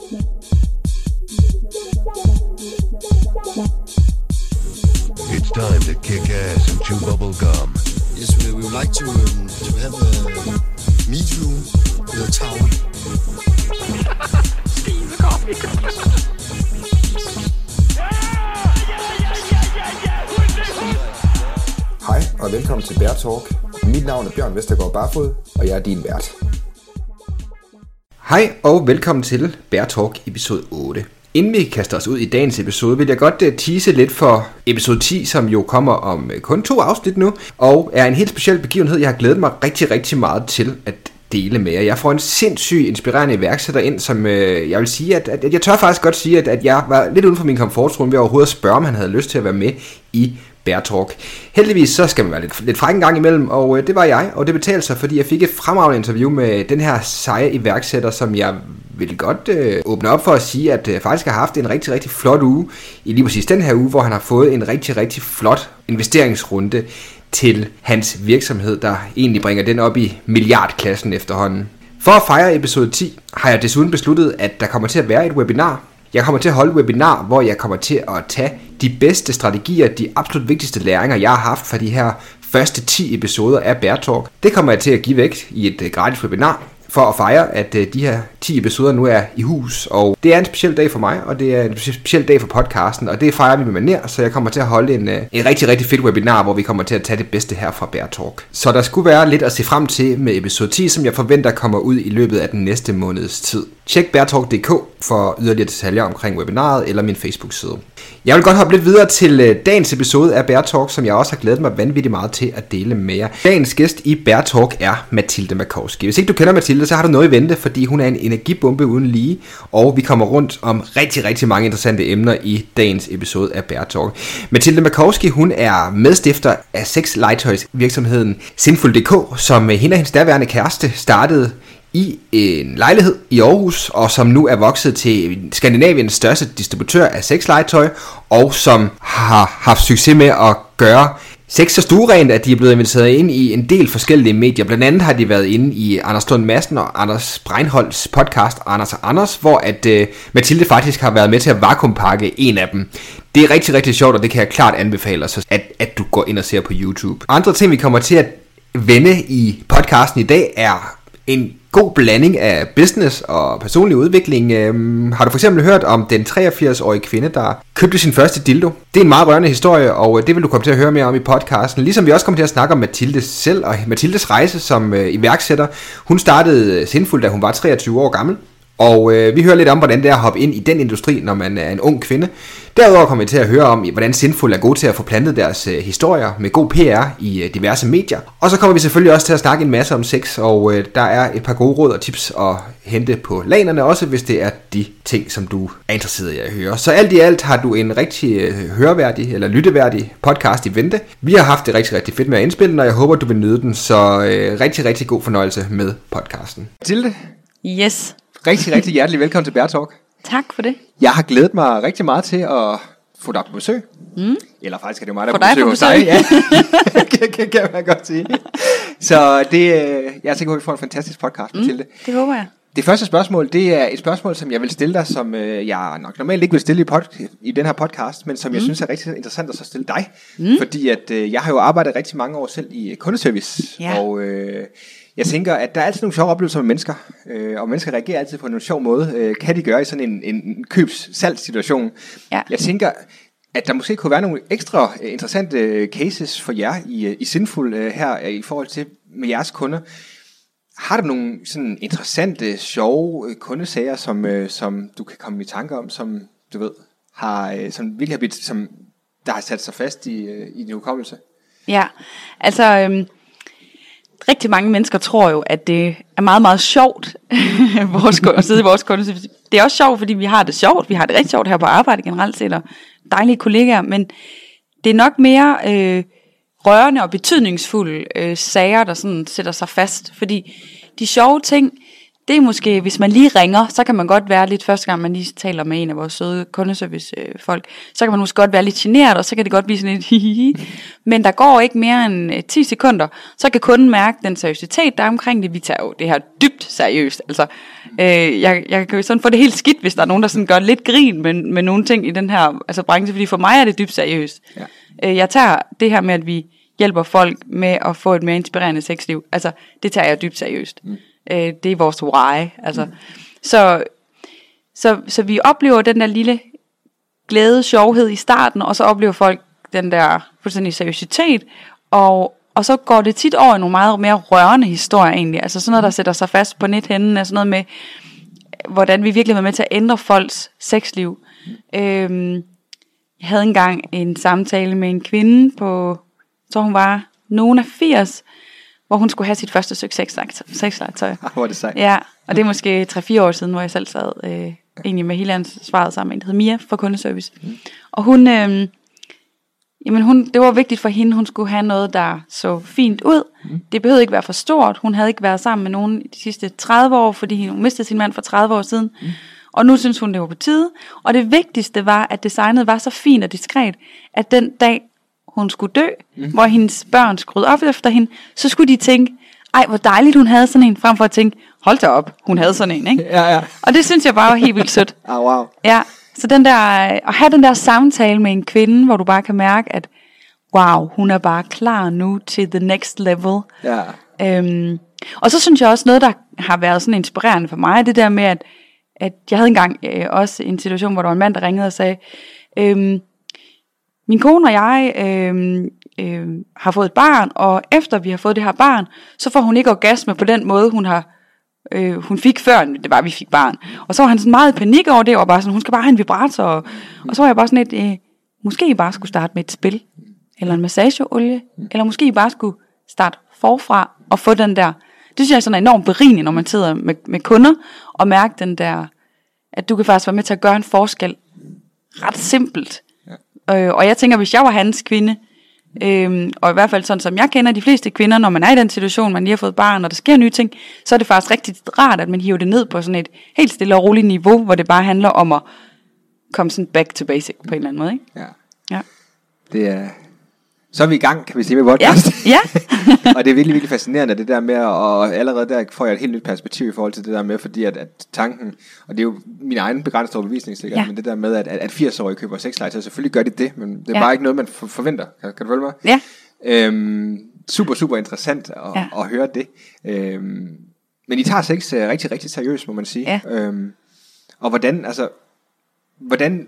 It's time to kick ass and chew bubble gum. Yes, we, we would like to um, to have a meet you with a towel. Hej og velkommen til Bear Talk. Mit navn er Bjørn Vestergaard Barfod, og jeg er din vært. Hej og velkommen til Bear Talk episode 8. Inden vi kaster os ud i dagens episode, vil jeg godt øh, tease lidt for episode 10, som jo kommer om øh, kun to afsnit nu, og er en helt speciel begivenhed, jeg har glædet mig rigtig, rigtig meget til at dele med jer. Jeg får en sindssygt inspirerende iværksætter ind, som øh, jeg vil sige, at, at, at jeg tør faktisk godt sige, at, at jeg var lidt uden for min komfortzone ved overhovedet at spørge, om han havde lyst til at være med i Bear Talk. Heldigvis så skal man være lidt, lidt fræk en gang imellem, og øh, det var jeg, og det betalte sig, fordi jeg fik et fremragende interview med den her seje iværksætter, som jeg vil godt øh, åbne op for at sige, at øh, faktisk har haft en rigtig, rigtig flot uge, i lige præcis den her uge, hvor han har fået en rigtig, rigtig flot investeringsrunde til hans virksomhed, der egentlig bringer den op i milliardklassen efterhånden. For at fejre episode 10 har jeg desuden besluttet, at der kommer til at være et webinar. Jeg kommer til at holde et webinar, hvor jeg kommer til at tage de bedste strategier, de absolut vigtigste læringer, jeg har haft fra de her første 10 episoder af Bear Talk. Det kommer jeg til at give væk i et øh, gratis webinar for at fejre, at øh, de her 10 episoder nu er i hus. Og det er en speciel dag for mig, og det er en speciel dag for podcasten, og det fejrer vi med maner, så jeg kommer til at holde en, øh, en rigtig, rigtig fedt webinar, hvor vi kommer til at tage det bedste her fra Bear Talk. Så der skulle være lidt at se frem til med episode 10, som jeg forventer kommer ud i løbet af den næste måneds tid. Tjek beartalk.dk for yderligere detaljer omkring webinaret eller min Facebook-side. Jeg vil godt hoppe lidt videre til øh, dagens episode af Bear som jeg også har glædet mig vanvittigt meget til at dele med jer. Dagens gæst i Bear er Mathilde Makowski. Hvis ikke du kender Mathilde, så har du noget i vente, fordi hun er en energibombe uden lige, og vi kommer rundt om rigtig, rigtig mange interessante emner i dagens episode af Bear Mathilde Makowski, hun er medstifter af sex legetøjs virksomheden Sinful.dk, som hende og hendes daværende kæreste startede i en lejlighed i Aarhus, og som nu er vokset til Skandinaviens største distributør af sexlegetøj, og som har haft succes med at gøre sex så stuerent, at de er blevet inviteret ind i en del forskellige medier. Blandt andet har de været inde i Anders Lund Madsen og Anders Breinholds podcast Anders og Anders, hvor at uh, Mathilde faktisk har været med til at vakuumpakke en af dem. Det er rigtig, rigtig sjovt, og det kan jeg klart anbefale os, at, at du går ind og ser på YouTube. Andre ting, vi kommer til at vende i podcasten i dag, er en god blanding af business og personlig udvikling. Øhm, har du for eksempel hørt om den 83-årige kvinde, der købte sin første dildo? Det er en meget rørende historie, og øh, det vil du komme til at høre mere om i podcasten. Ligesom vi også kommer til at snakke om Mathilde selv og Mathildes rejse som øh, iværksætter. Hun startede øh, sindfuldt, da hun var 23 år gammel. Og øh, vi hører lidt om, hvordan det er at hoppe ind i den industri, når man er en ung kvinde. Derudover kommer vi til at høre om, hvordan Sinful er gode til at få plantet deres øh, historier med god PR i øh, diverse medier. Og så kommer vi selvfølgelig også til at snakke en masse om sex, og øh, der er et par gode råd og tips at hente på lanerne også, hvis det er de ting, som du er interesseret i at høre. Så alt i alt har du en rigtig øh, høreværdig eller lytteværdig podcast i vente. Vi har haft det rigtig, rigtig fedt med at indspille den, og jeg håber, du vil nyde den, så øh, rigtig, rigtig god fornøjelse med podcasten. Tilde, Yes. Rigtig, rigtig hjertelig velkommen til Bear Talk. Tak for det. Jeg har glædet mig rigtig meget til at få dig på besøg. Mm. Eller faktisk er det jo mig, der er på besøg på hos besøg. dig. Ja, kan, kan, kan man godt sige. Så det, øh, jeg er sikker på, at vi får en fantastisk podcast, mm. Mathilde. Det håber jeg. Det første spørgsmål, det er et spørgsmål, som jeg vil stille dig, som øh, jeg nok normalt ikke vil stille i, pod- i den her podcast, men som mm. jeg synes er rigtig interessant at så stille dig. Mm. Fordi at øh, jeg har jo arbejdet rigtig mange år selv i kundeservice, Ja. og øh, jeg tænker, at der er altid nogle sjove oplevelser med mennesker, øh, og mennesker reagerer altid på en sjov måde. Øh, kan de gøre i sådan en, en købs-salgssituation? Ja. Jeg tænker, at der måske kunne være nogle ekstra øh, interessante øh, cases for jer i, øh, i Sinful øh, her øh, i forhold til med jeres kunder. Har du nogle sådan interessante, sjove øh, kundesager, som, øh, som du kan komme i tanke om, som du ved, har, øh, som virkelig har blivet, som der har sat sig fast i, øh, i din hukommelse? Ja, altså øhm, rigtig mange mennesker tror jo, at det er meget, meget sjovt vores, at sidde i vores kundeservice. Det er også sjovt, fordi vi har det sjovt. Vi har det rigtig sjovt her på arbejde generelt set, og dejlige kollegaer, men det er nok mere øh, rørende og betydningsfulde øh, sager, der sådan sætter sig fast. Fordi de sjove ting, det er måske, hvis man lige ringer, så kan man godt være lidt, første gang man lige taler med en af vores søde kundeservice-folk, så kan man måske godt være lidt generet, og så kan det godt blive sådan lidt hihihi. Men der går ikke mere end øh, 10 sekunder, så kan kunden mærke den seriøsitet, der er omkring det. Vi tager jo det her dybt seriøst. Altså, øh, jeg, jeg kan jo sådan få det helt skidt, hvis der er nogen, der sådan gør lidt grin med, med nogle ting i den her altså branche, fordi for mig er det dybt seriøst. Ja. Øh, jeg tager det her med, at vi hjælper folk med at få et mere inspirerende sexliv. Altså, det tager jeg dybt seriøst. Mm. Øh, det er vores why. Altså. Mm. Så, så, så vi oplever den der lille glæde, sjovhed i starten, og så oplever folk den der fuldstændig seriøsitet, og, og så går det tit over i nogle meget mere rørende historier egentlig, altså sådan noget, der sætter sig fast på nethænden, altså noget med, hvordan vi virkelig var med til at ændre folks sexliv. Øhm, jeg havde engang en samtale med en kvinde på, jeg tror hun var nogen af 80, hvor hun skulle have sit første stykke sexlegetøj. Hvor det sejt. Ja, og det er måske 3-4 år siden, hvor jeg selv sad øh, egentlig med hele ansvaret sammen med en, der hed Mia fra kundeservice. Mm. Og hun, øh, jamen hun, det var vigtigt for hende, hun skulle have noget, der så fint ud. Mm. Det behøvede ikke være for stort. Hun havde ikke været sammen med nogen de sidste 30 år, fordi hun mistede sin mand for 30 år siden. Mm. Og nu synes hun, det var på tide. Og det vigtigste var, at designet var så fint og diskret, at den dag, hun skulle dø, mm. hvor hendes børn skulle op efter hende, så skulle de tænke, ej, hvor dejligt hun havde sådan en, frem for at tænke, hold da op, hun havde sådan en, ikke? Ja, ja. Og det synes jeg bare var helt vildt sødt. Ah, wow. Ja, så den der, at have den der samtale med en kvinde, hvor du bare kan mærke, at wow, hun er bare klar nu til the next level. Ja. Øhm, og så synes jeg også noget, der har været sådan inspirerende for mig, det der med, at, at jeg havde engang øh, også en situation, hvor der var en mand, der ringede og sagde, øhm, min kone og jeg øh, øh, har fået et barn, og efter vi har fået det her barn, så får hun ikke orgasme på den måde, hun har øh, hun fik før, det var, vi fik barn. Og så var han sådan meget i panik over det, og bare sådan, hun skal bare have en vibrator. Og, og så var jeg bare sådan lidt, øh, måske I bare skulle starte med et spil, eller en massageolie, eller måske I bare skulle starte forfra og få den der. Det synes jeg er sådan enormt berigende, når man sidder med, med kunder, og mærke den der, at du kan faktisk være med til at gøre en forskel. Ret simpelt. Øh, og jeg tænker, hvis jeg var hans kvinde, Øhm, og i hvert fald sådan som jeg kender de fleste kvinder, når man er i den situation, man lige har fået barn, og der sker nye ting, så er det faktisk rigtig rart, at man hiver det ned på sådan et helt stille og roligt niveau, hvor det bare handler om at komme sådan back to basic på en eller anden måde. Ikke? Ja. Ja. Det er... Så er vi i gang, kan vi sige, med Ja, podcast. ja. og det er virkelig, virkelig fascinerende, det der med, og allerede der får jeg et helt nyt perspektiv i forhold til det der med, fordi at, at tanken, og det er jo min egen begrænsede overbevisning sikkert, Ja. men det der med, at, at, at 80-årige køber sexlegetøj, selvfølgelig gør de det, men det er Ja. bare ikke noget, man for, forventer. Kan, kan du følge mig? ja. Øhm, super, super interessant at, Ja. ja. at høre det. Øhm, men I tager sex øh, rigtig, rigtig seriøst, må man sige. Ja. Øhm, og hvordan, altså, hvordan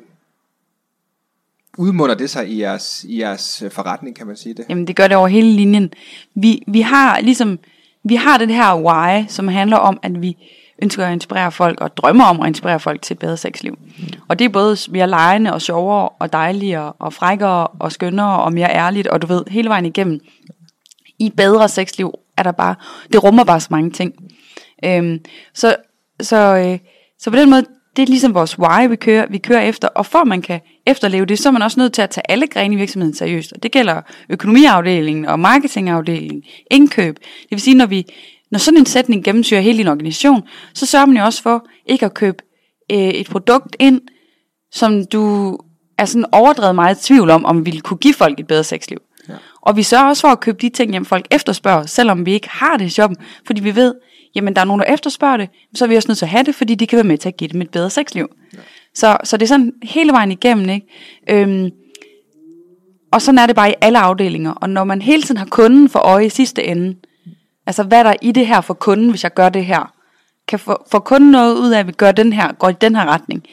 udmunder det sig i jeres, i jeres øh, forretning, kan man sige det? Jamen det gør det over hele linjen. Vi, vi har ligesom, vi har den her why, som handler om, at vi ønsker at inspirere folk, og drømmer om at inspirere folk til et bedre sexliv. Og det er både mere lejende og sjovere, og dejligere, og frækkere, og skønnere, og mere ærligt, og du ved, hele vejen igennem. I et bedre sexliv er der bare, det rummer bare så mange ting. Øhm, så, så, øh, så på den måde, det er ligesom vores why, vi kører, vi kører efter, og for at man kan efterleve det, så er man også nødt til at tage alle grene i virksomheden seriøst. Og det gælder økonomiafdelingen og marketingafdelingen, indkøb. Det vil sige, når, vi, når sådan en sætning gennemsyrer hele din organisation, så sørger man jo også for ikke at købe øh, et produkt ind, som du er sådan overdrevet meget i tvivl om, om ville kunne give folk et bedre sexliv. Ja. Og vi sørger også for at købe de ting, hjem folk efterspørger, selvom vi ikke har det i shoppen, fordi vi ved, jamen der er nogen, der efterspørger det, så er vi også nødt til at have det, fordi de kan være med til at give dem et bedre sexliv. Ja. Så, så det er sådan hele vejen igennem, ikke? Øhm, og sådan er det bare i alle afdelinger. Og når man hele tiden har kunden for øje i sidste ende, altså hvad er der i det her for kunden, hvis jeg gør det her? Kan få, få kunden noget ud af, at vi gør den her, går i den her retning?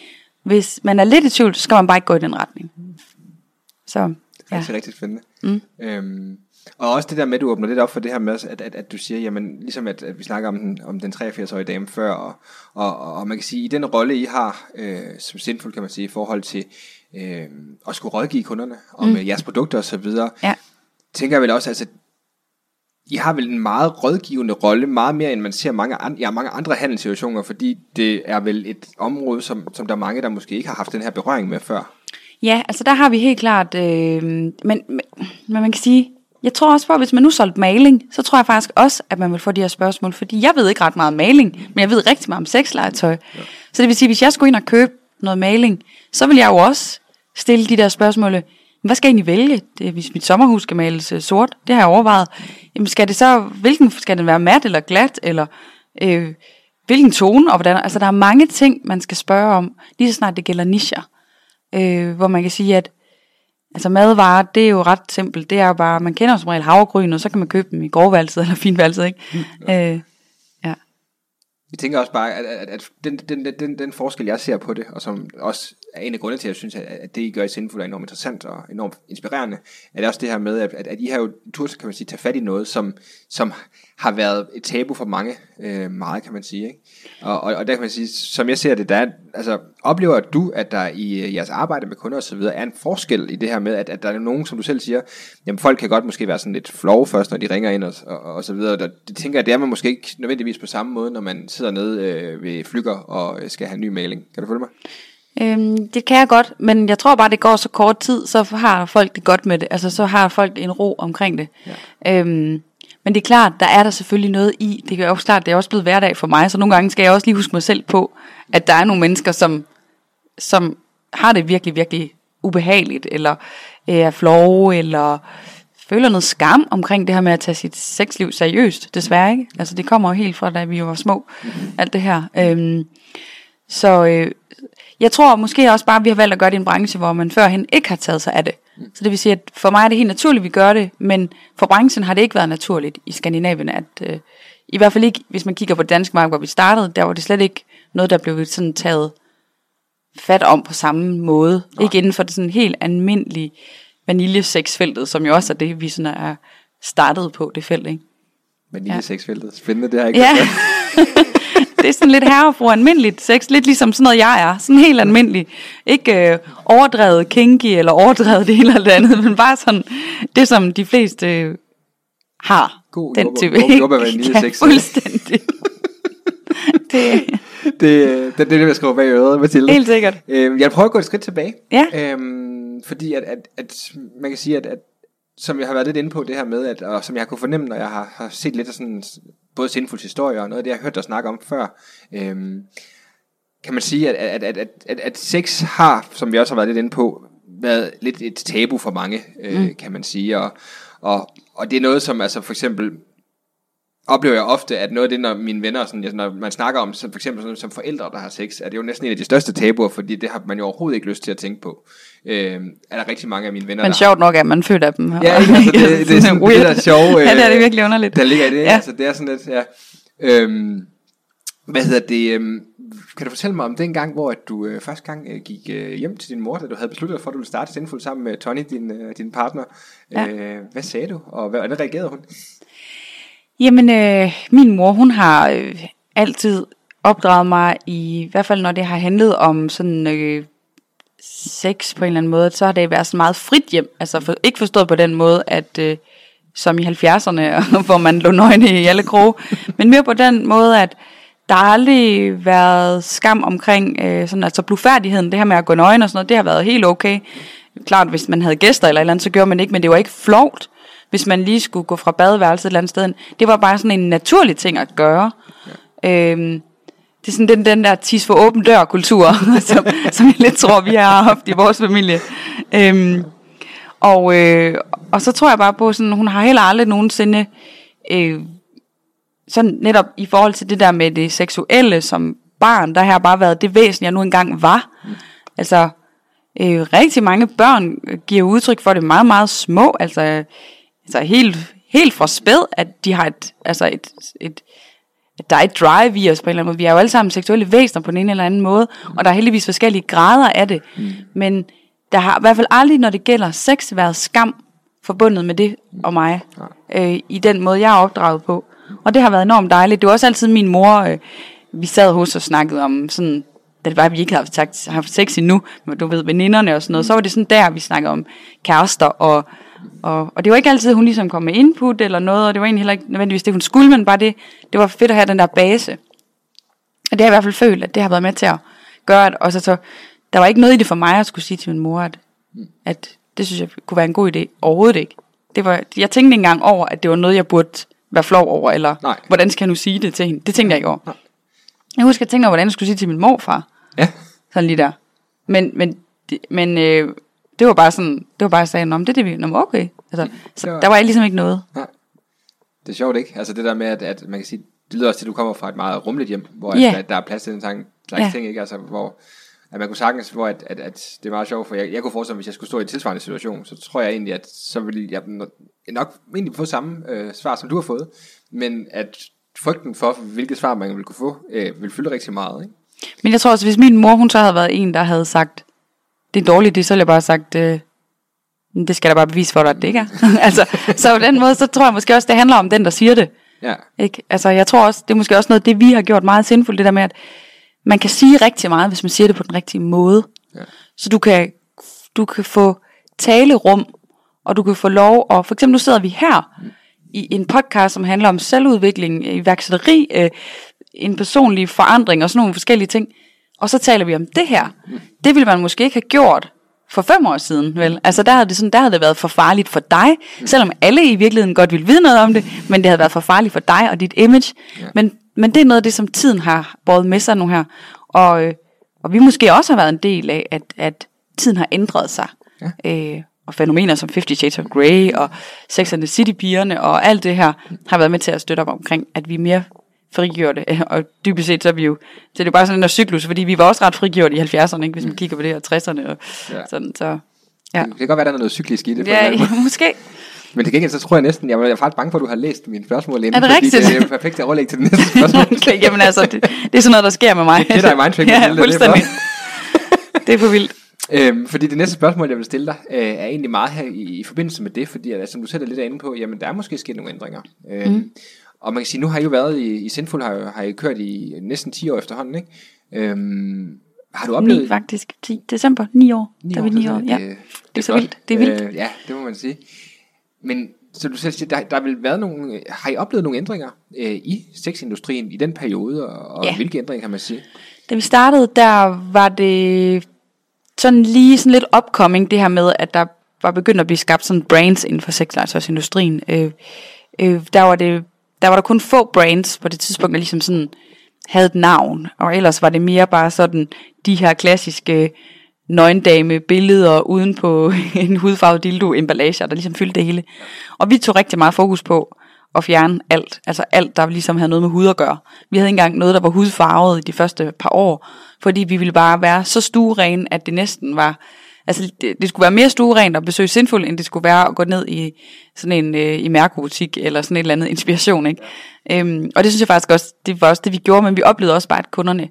Hvis man er lidt i tvivl, så skal man bare ikke gå i den retning. Så, ja. Rigtig, rigtig spændende. Mm. Øhm, og også det der med, at du åbner lidt op for det her med, at, at, at du siger, jamen, ligesom at, at vi snakker om den, om den 83-årige dame før, og, og, og man kan sige, i den rolle, I har øh, som sindfuld, kan man sige, i forhold til øh, at skulle rådgive kunderne om mm. jeres produkter videre, Ja. tænker jeg vel også, altså, I har vel en meget rådgivende rolle, meget mere end man ser mange, an, ja, mange andre handelssituationer, fordi det er vel et område, som, som der er mange, der måske ikke har haft den her berøring med før. Ja, altså der har vi helt klart, øh, men, men, men man kan sige, jeg tror også på, at hvis man nu solgte maling, så tror jeg faktisk også, at man vil få de her spørgsmål. Fordi jeg ved ikke ret meget om maling, men jeg ved rigtig meget om sexlegetøj. Ja. Så det vil sige, hvis jeg skulle ind og købe noget maling, så vil jeg jo også stille de der spørgsmål. Hvad skal jeg egentlig vælge? Det, hvis mit sommerhus skal males øh, sort, det har jeg overvejet. Jamen skal det så, hvilken skal den være mat eller glat, eller øh, hvilken tone, og hvordan? Altså der er mange ting, man skal spørge om, lige så snart det gælder nischer. Øh, hvor man kan sige, at Altså madvarer, det er jo ret simpelt. Det er jo bare, man kender som regel havregryn, og så kan man købe dem i grovvalset eller finvalset, ikke? Mm, ja. Øh, ja. Jeg tænker også bare, at, at, at den, den, den, den forskel, jeg ser på det, og som også er en af grundene til, at jeg synes, at det, I gør i Sindfuld, er enormt interessant og enormt inspirerende, er det også det her med, at, at I har jo turde, kan man sige, tage fat i noget, som, som har været et tabu for mange, øh, meget kan man sige. Ikke? Og, og, og der kan man sige, som jeg ser det, der er, altså, oplever du, at der i øh, jeres arbejde med kunder osv. er en forskel i det her med, at, at der er nogen, som du selv siger, jamen folk kan godt måske være sådan lidt flove først, når de ringer ind og, og, og så videre. Og det tænker jeg, det er man måske ikke nødvendigvis på samme måde, når man sidder nede øh, ved flykker og øh, skal have en ny mailing. Kan du følge mig? Øhm, det kan jeg godt, men jeg tror bare, det går så kort tid, så har folk det godt med det. Altså, så har folk en ro omkring det. Ja. Øhm, men det er klart, der er der selvfølgelig noget i. Det er også klart, det er også blevet hverdag for mig, så nogle gange skal jeg også lige huske mig selv på, at der er nogle mennesker, som, som har det virkelig, virkelig ubehageligt, eller øh, er flove, eller føler noget skam omkring det her med at tage sit sexliv seriøst, desværre ikke. Altså det kommer jo helt fra, da vi var små, alt det her. Øhm, så øh, jeg tror måske også bare, at vi har valgt at gøre det i en branche, hvor man førhen ikke har taget sig af det. Så det vil sige, at for mig er det helt naturligt, at vi gør det, men for branchen har det ikke været naturligt i Skandinavien, at øh, i hvert fald ikke, hvis man kigger på det danske marked, hvor vi startede, der var det slet ikke noget, der blev sådan taget fat om på samme måde. Nej. Ikke inden for det sådan helt almindelige vaniljesexfeltet, som jo også er det, vi sådan er startet på, det felt, ikke? Vaniljesexfeltet, spændende, det har jeg ikke Ja. det er sådan lidt herrefru almindeligt sex, lidt ligesom sådan noget jeg er, sådan helt almindelig. Ikke øh, overdrevet kinky eller overdrevet det ene eller det andet, men bare sådan det, som de fleste øh, har. God den type. jordbær- jordbærvaniljesex. Ja, fuldstændig. det, det, øh, det, det er det, jeg skriver bag øret, Mathilde. Helt sikkert. Øhm, jeg prøver at gå et skridt tilbage. Ja. Øhm, fordi at, at, at, man kan sige, at, at som jeg har været lidt inde på det her med, at, og som jeg har kunne fornemme, når jeg har, har set lidt af sådan, både sindfulds historie og noget af det, jeg har hørt dig snakke om før, øhm, kan man sige, at, at, at, at, at, at sex har, som vi også har været lidt inde på, været lidt et tabu for mange, øh, mm. kan man sige, og, og, og det er noget, som altså for eksempel, oplever jeg ofte, at noget af det, når mine venner, sådan, når man snakker om, som for eksempel sådan, som forældre, der har sex, er det jo næsten en af de største tabuer, fordi det har man jo overhovedet ikke lyst til at tænke på. Øh, er der rigtig mange af mine venner, men der sjovt nok er man født af dem. Ja, ikke? Altså, det, det, er sådan, det der sjove, ja, det er det øh, virkelig underligt. der ligger i det. Ja. Altså, det er sådan lidt, ja. Øhm, hvad hedder det? Øhm, kan du fortælle mig om den gang, hvor at du øh, første gang øh, gik øh, hjem til din mor, da du havde besluttet dig for, at du ville starte Sindfuld sammen med Tony, din, øh, din partner. Ja. Øh, hvad sagde du, og hvad, hvordan reagerede hun? Jamen, øh, min mor, hun har øh, altid opdraget mig, i, i hvert fald når det har handlet om sådan øh, sex på en eller anden måde, så har det været sådan meget frit hjem. Altså for, ikke forstået på den måde, at øh, som i 70'erne, hvor man lå nøgne i alle kroge, men mere på den måde, at der har aldrig været skam omkring øh, sådan, altså blufærdigheden, det her med at gå nøgen og sådan noget, det har været helt okay. Klart, hvis man havde gæster eller et eller andet, så gjorde man det ikke, men det var ikke flovt, hvis man lige skulle gå fra badeværelset et eller andet sted. Det var bare sådan en naturlig ting at gøre. Ja. Øhm, det er sådan den, den der tis for åben dør kultur, som, som jeg lidt tror, vi har haft i vores familie. Øhm, og, øh, og så tror jeg bare på, sådan, hun har heller aldrig nogensinde, øh, sådan netop i forhold til det der med det seksuelle som barn, der har jeg bare været det væsen, jeg nu engang var. Altså, øh, rigtig mange børn giver udtryk for det meget, meget små, altså, altså helt, helt fra spæd, at de har et, altså et, et, der er et drive i os på en eller anden måde. Vi er jo alle sammen seksuelle væsener på en eller anden måde, og der er heldigvis forskellige grader af det. Mm. Men der har i hvert fald aldrig, når det gælder sex, været skam forbundet med det og mig, øh, i den måde, jeg er opdraget på. Og det har været enormt dejligt. Det var også altid min mor, øh, vi sad hos og snakkede om sådan, da det var, at vi ikke havde haft, haft sex endnu, men du ved, veninderne og sådan noget, så var det sådan der, vi snakkede om kærester, og, og, og det var ikke altid, hun ligesom kom med input eller noget, og det var egentlig heller ikke nødvendigvis det, hun skulle, men bare det, det var fedt at have den der base. Og det har jeg i hvert fald følt, at det har været med til at gøre, at, og så, så der var ikke noget i det for mig at skulle sige til min mor, at, at det synes jeg kunne være en god idé. Overhovedet ikke. det var, jeg tænkte ikke engang over, at det var noget, jeg burde være flov over, eller Nej. hvordan skal jeg nu sige det til hende? Det tænkte jeg ikke over. Nej. Jeg husker, jeg tænkte over, hvordan jeg skulle sige det til min morfar. Ja. Sådan lige der. Men, men, men øh, det var bare sådan, det var bare, Nå, men det er det, vi, Nå, okay. Altså, så var- der var ligesom ikke noget. Det er sjovt, ikke? Altså det der med, at, at man kan sige, det lyder også til, at du kommer fra et meget rummeligt hjem, hvor Ja. at, der, der er plads til den slags slags Ja. ting, ikke? Altså hvor at man kunne sagtens, hvor at, at, at det er meget sjovt, for jeg, jeg kunne forestille mig, hvis jeg skulle stå i en tilsvarende situation, så tror jeg egentlig, at så ville jeg no- nok egentlig få samme øh, svar, som du har fået, men at frygten for, hvilket svar man ville kunne få, øh, vil fylde rigtig meget, ikke? Men jeg tror også, hvis min mor, hun så havde været en, der havde sagt, det er dårligt, det, så ville jeg bare have sagt, øh, det skal der bare bevise for dig, at det ikke er. altså, så på den måde, så tror jeg måske også, det handler om den, der siger det. Ja, Ikke? Altså, jeg tror også, det er måske også noget, det vi har gjort meget sindfuldt, det der med, at man kan sige rigtig meget, hvis man siger det på den rigtige måde. Ja. Så du kan, du kan få talerum, og du kan få lov, og for eksempel nu sidder vi her, i en podcast, som handler om selvudvikling, iværksætteri, øh, en personlig forandring og sådan nogle forskellige ting. Og så taler vi om det her. Det ville man måske ikke have gjort for fem år siden, vel? Altså der havde det, sådan, der havde det været for farligt for dig, selvom alle i virkeligheden godt ville vide noget om det, men det havde været for farligt for dig og dit image. Men, men det er noget af det, som tiden har båret med sig nu her. Og, øh, og vi måske også har været en del af, at, at tiden har ændret sig. Ja. Øh, og fænomener som 50 Shades of Grey og Sex and the City-pigerne og alt det her har været med til at støtte op omkring, at vi er mere frigjorte. Og dybest set så er vi jo, så det er jo bare sådan en der cyklus, fordi vi var også ret frigjorte i 70'erne, ikke, hvis man kigger på det her 60'erne. Og Ja. sådan, så ja. det kan godt være, der er noget cyklisk i det. Ja, måske. Men til gengæld, så tror jeg næsten, jeg er faktisk bange for, at du har læst mine spørgsmål inden, Er det rigtigt? det er perfekt til overlæg til det næste spørgsmål. okay, jamen altså, det, det er sådan noget, der sker med mig. Det er dig mindtrick, ja, Mathilde, det er fuldstændig. Det er for vildt. Øhm, fordi det næste spørgsmål, jeg vil stille dig, øh, er egentlig meget her i, i forbindelse med det, fordi at, som du selv er lidt inde på, jamen der er måske sket nogle ændringer. Øhm, mm. Og man kan sige, nu har I jo været i, i Sinful, har, har I kørt i næsten 10 år efterhånden, ikke? Øhm, har du oplevet... Ni faktisk. 10 december, 9 år. Ni der er vi 9 år. det, Ja. det, Det er så godt. vildt. Det er vildt. Øh, ja, det må man sige. Men så du selv siger, der, der vel været nogle, har I oplevet nogle ændringer øh, i sexindustrien i den periode, og, og Ja. hvilke ændringer kan man sige? Da vi startede, der var det sådan lige sådan lidt upcoming, det her med, at der var begyndt at blive skabt sådan brands inden for sexlegetøjsindustrien. Øh, øh, der, var det, der var der kun få brands på det tidspunkt, der ligesom sådan havde et navn, og ellers var det mere bare sådan de her klassiske nøgendame billeder uden på en hudfarvet dildo emballager, der ligesom fyldte det hele. Og vi tog rigtig meget fokus på at fjerne alt, altså alt, der ligesom havde noget med hud at gøre. Vi havde ikke engang noget, der var hudfarvet i de første par år, fordi vi ville bare være så stueren, at det næsten var, altså det, det skulle være mere stuerent at besøge Sinful, end det skulle være at gå ned i sådan en øh, i mærkebutik eller sådan et eller andet inspiration, ikke? Øhm, og det synes jeg faktisk også, det var også det, vi gjorde, men vi oplevede også bare, at kunderne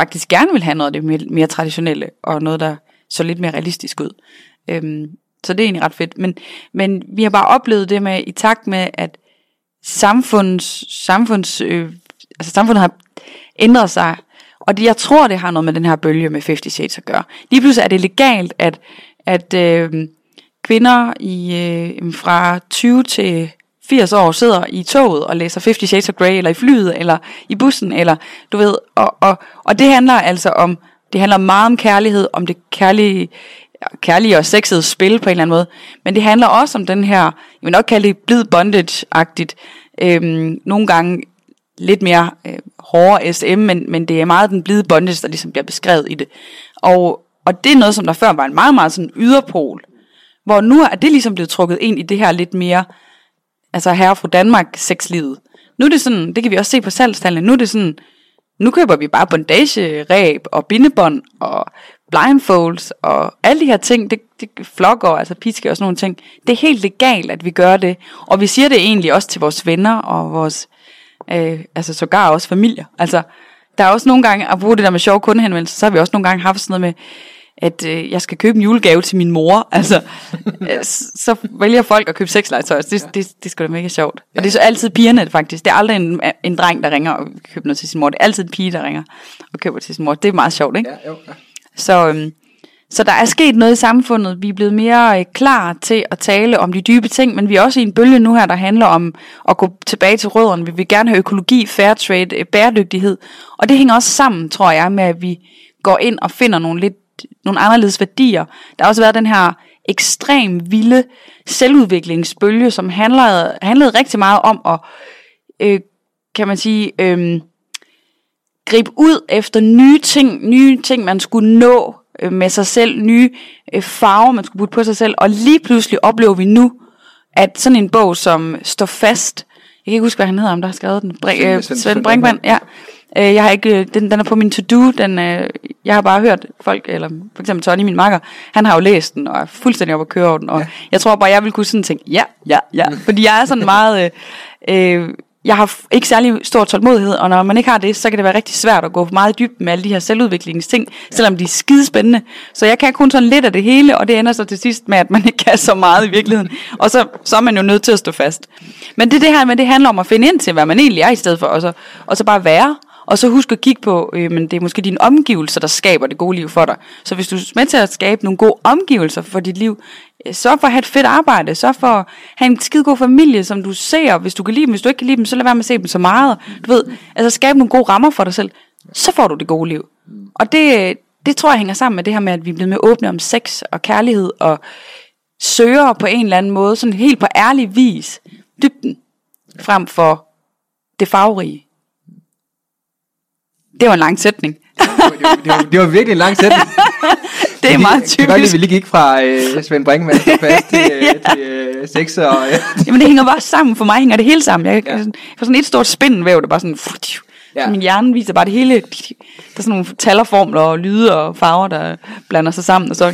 faktisk gerne vil have noget af det mere, mere traditionelle, og noget, der så lidt mere realistisk ud. Øhm, så det er egentlig ret fedt. Men, men vi har bare oplevet det med, i takt med, at samfunds, samfunds, øh, altså samfundet har ændret sig, og det, jeg tror, det har noget med den her bølge med 50 Shades at gøre. Lige pludselig er det legalt, at, at øh, kvinder i, øh, fra 20 til 80 år sidder i toget og læser 50 Shades of Grey, eller i flyet, eller i bussen, eller du ved, og, og, og det handler altså om, det handler meget om kærlighed, om det kærlige, kærlige og sexede spil på en eller anden måde, men det handler også om den her, jeg vil nok kalde det blid bondage-agtigt, øhm, nogle gange lidt mere øh, hårdere SM, men, men det er meget den blide bondage, der ligesom bliver beskrevet i det. Og, og det er noget, som der før var en meget, meget sådan yderpol, hvor nu er det ligesom blevet trukket ind i det her lidt mere, altså herre fra Danmark sexlivet. Nu er det sådan, det kan vi også se på salgstallene, nu er det sådan, nu køber vi bare bondage, ræb og bindebånd og blindfolds og alle de her ting, det, det flokker, altså piske og sådan nogle ting. Det er helt legalt, at vi gør det. Og vi siger det egentlig også til vores venner og vores, øh, altså sågar også familier. Altså, der er også nogle gange, at bruge det der med sjov kundehenvendelser, så har vi også nogle gange haft sådan noget med, at øh, jeg skal købe en julegave til min mor. Altså, øh, så vælger folk at købe sexlegetøj. Det, det, det, det er sgu da mega sjovt. Og det er så altid pigerne faktisk. Det er aldrig en, en dreng, der ringer og køber noget til sin mor. Det er altid en pige, der ringer og køber til sin mor. Det er meget sjovt, ikke? Ja, jo, ja. Så, øhm, så der er sket noget i samfundet. Vi er blevet mere øh, klar til at tale om de dybe ting, men vi er også i en bølge nu her, der handler om at gå tilbage til rødderne. Vi vil gerne have økologi, fair trade, øh, bæredygtighed. Og det hænger også sammen, tror jeg, med at vi går ind og finder nogle lidt nogle anderledes værdier. Der har også været den her ekstrem vilde selvudviklingsbølge, som handlede, handlede rigtig meget om at, øh, kan man sige, øh, gribe ud efter nye ting, nye ting, man skulle nå øh, med sig selv, nye øh, farver, man skulle putte på sig selv, og lige pludselig oplever vi nu, at sådan en bog, som står fast, jeg kan ikke huske, hvad han hedder, om der har skrevet den, Br- Svend- øh, Svend- Brinkmann, ja. Øh, jeg har ikke, øh, den, den er på min to-do, den, øh, jeg har bare hørt folk, eller for eksempel Tony, min makker, han har jo læst den, og er fuldstændig oppe at køre over den, og ja. jeg tror bare, jeg vil kunne sådan tænke, ja, ja, ja, fordi jeg er sådan meget, øh, øh, jeg har ikke særlig stor tålmodighed, og når man ikke har det, så kan det være rigtig svært at gå meget dybt med alle de her selvudviklingsting, selvom de er skidespændende. Så jeg kan kun sådan lidt af det hele, og det ender så til sidst med, at man ikke kan så meget i virkeligheden. Og så, så er man jo nødt til at stå fast. Men det det her med, det handler om at finde ind til, hvad man egentlig er i stedet for, og så, og så bare være. Og så husk at kigge på, øh, men det er måske dine omgivelser, der skaber det gode liv for dig. Så hvis du er med til at skabe nogle gode omgivelser for dit liv, øh, for at have et fedt arbejde, så for at have en skide god familie, som du ser, hvis du kan lide dem. Hvis du ikke kan lide dem, så lad være med at se dem så meget. Du ved, altså skabe nogle gode rammer for dig selv, så får du det gode liv. Og det, øh, det tror jeg hænger sammen med det her med, at vi er blevet mere åbne om sex og kærlighed, og søger på en eller anden måde, sådan helt på ærlig vis, dybden, frem for det farverige. Det var en lang sætning. det, var, det, var, det var virkelig en lang sætning. Det er meget Jeg kan godt lide, typisk. at vi lige gik fra øh, Svend Brinkmann til fast til, øh, Ja. til øh, sex og... Øh. Jamen det hænger bare sammen. For mig hænger det hele sammen. Jeg, Ja. jeg får sådan et stort spindelvæv, der bare sådan... Ja. Ja. Min hjerne viser bare det hele. Der er sådan nogle tallerformler og lyde og farver, der blander sig sammen. Og så,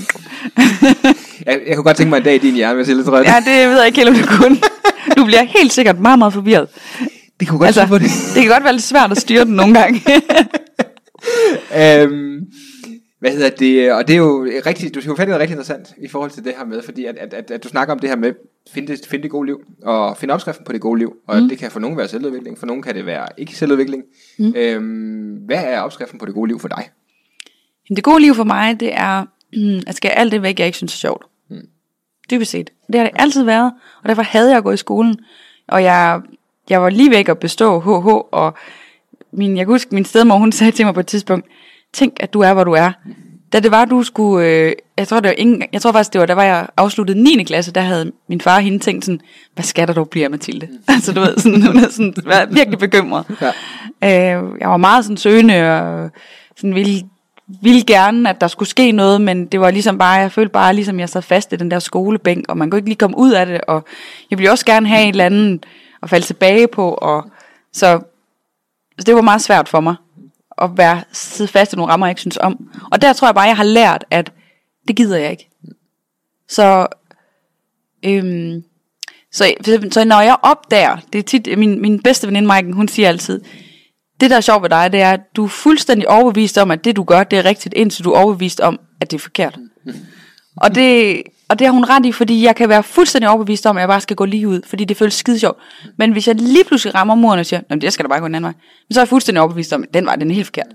Jeg, jeg kunne godt tænke mig en dag i din hjerne, hvis jeg er lidt rødt. ja, det ved jeg ikke helt, om du kunne. Du bliver helt sikkert meget, meget forvirret. Det kunne godt Altså, det. det kan godt være lidt svært at styre den nogle gange. øhm, hvad hedder det? Og det er jo rigtig, du skal noget rigtig interessant i forhold til det her med, fordi at, at, at, at du snakker om det her med, finde det, finde det gode liv, og finde opskriften på det gode liv. Og mm. det kan for nogen være selvudvikling, for nogen kan det være ikke selvudvikling. Mm. Øhm, hvad er opskriften på det gode liv for dig? Men det gode liv for mig, det er mm, at skære alt det væk, jeg ikke synes er sjovt. Mm. Dybest set. Det har det altid været, og derfor havde jeg at gå i skolen. Og jeg, jeg var lige væk at bestå HH, og min, jeg kan huske, min stedmor, hun sagde til mig på et tidspunkt, tænk, at du er, hvor du er. Da det var, du skulle, øh, jeg tror, det var ingen, jeg tror faktisk, det var, da var jeg afsluttet 9. klasse, der havde min far og hende tænkt sådan, hvad skal der dog blive af Mathilde? altså du ved, sådan, hun er sådan, var virkelig bekymret. Ja. Øh, jeg var meget sådan søgende, og sådan ville, ville gerne, at der skulle ske noget, men det var ligesom bare, jeg følte bare, ligesom jeg sad fast i den der skolebænk, og man kunne ikke lige komme ud af det, og jeg ville også gerne have et eller andet at falde tilbage på, og så, så det var meget svært for mig, at være sidde fast i nogle rammer, jeg ikke synes om. Og der tror jeg bare, jeg har lært, at det gider jeg ikke. Så, øhm, så, så når jeg opdager, det er tit, min, min bedste veninde Maiken, hun siger altid, det der er sjovt ved dig, det er, at du er fuldstændig overbevist om, at det du gør, det er rigtigt, indtil du er overbevist om, at det er forkert. Mm. Og det, og det har hun ret i, fordi jeg kan være fuldstændig overbevist om, at jeg bare skal gå lige ud, fordi det føles skide sjovt. Men hvis jeg lige pludselig rammer muren og siger, at det skal da bare gå en anden vej, så er jeg fuldstændig overbevist om, at den vej, den er helt forkert.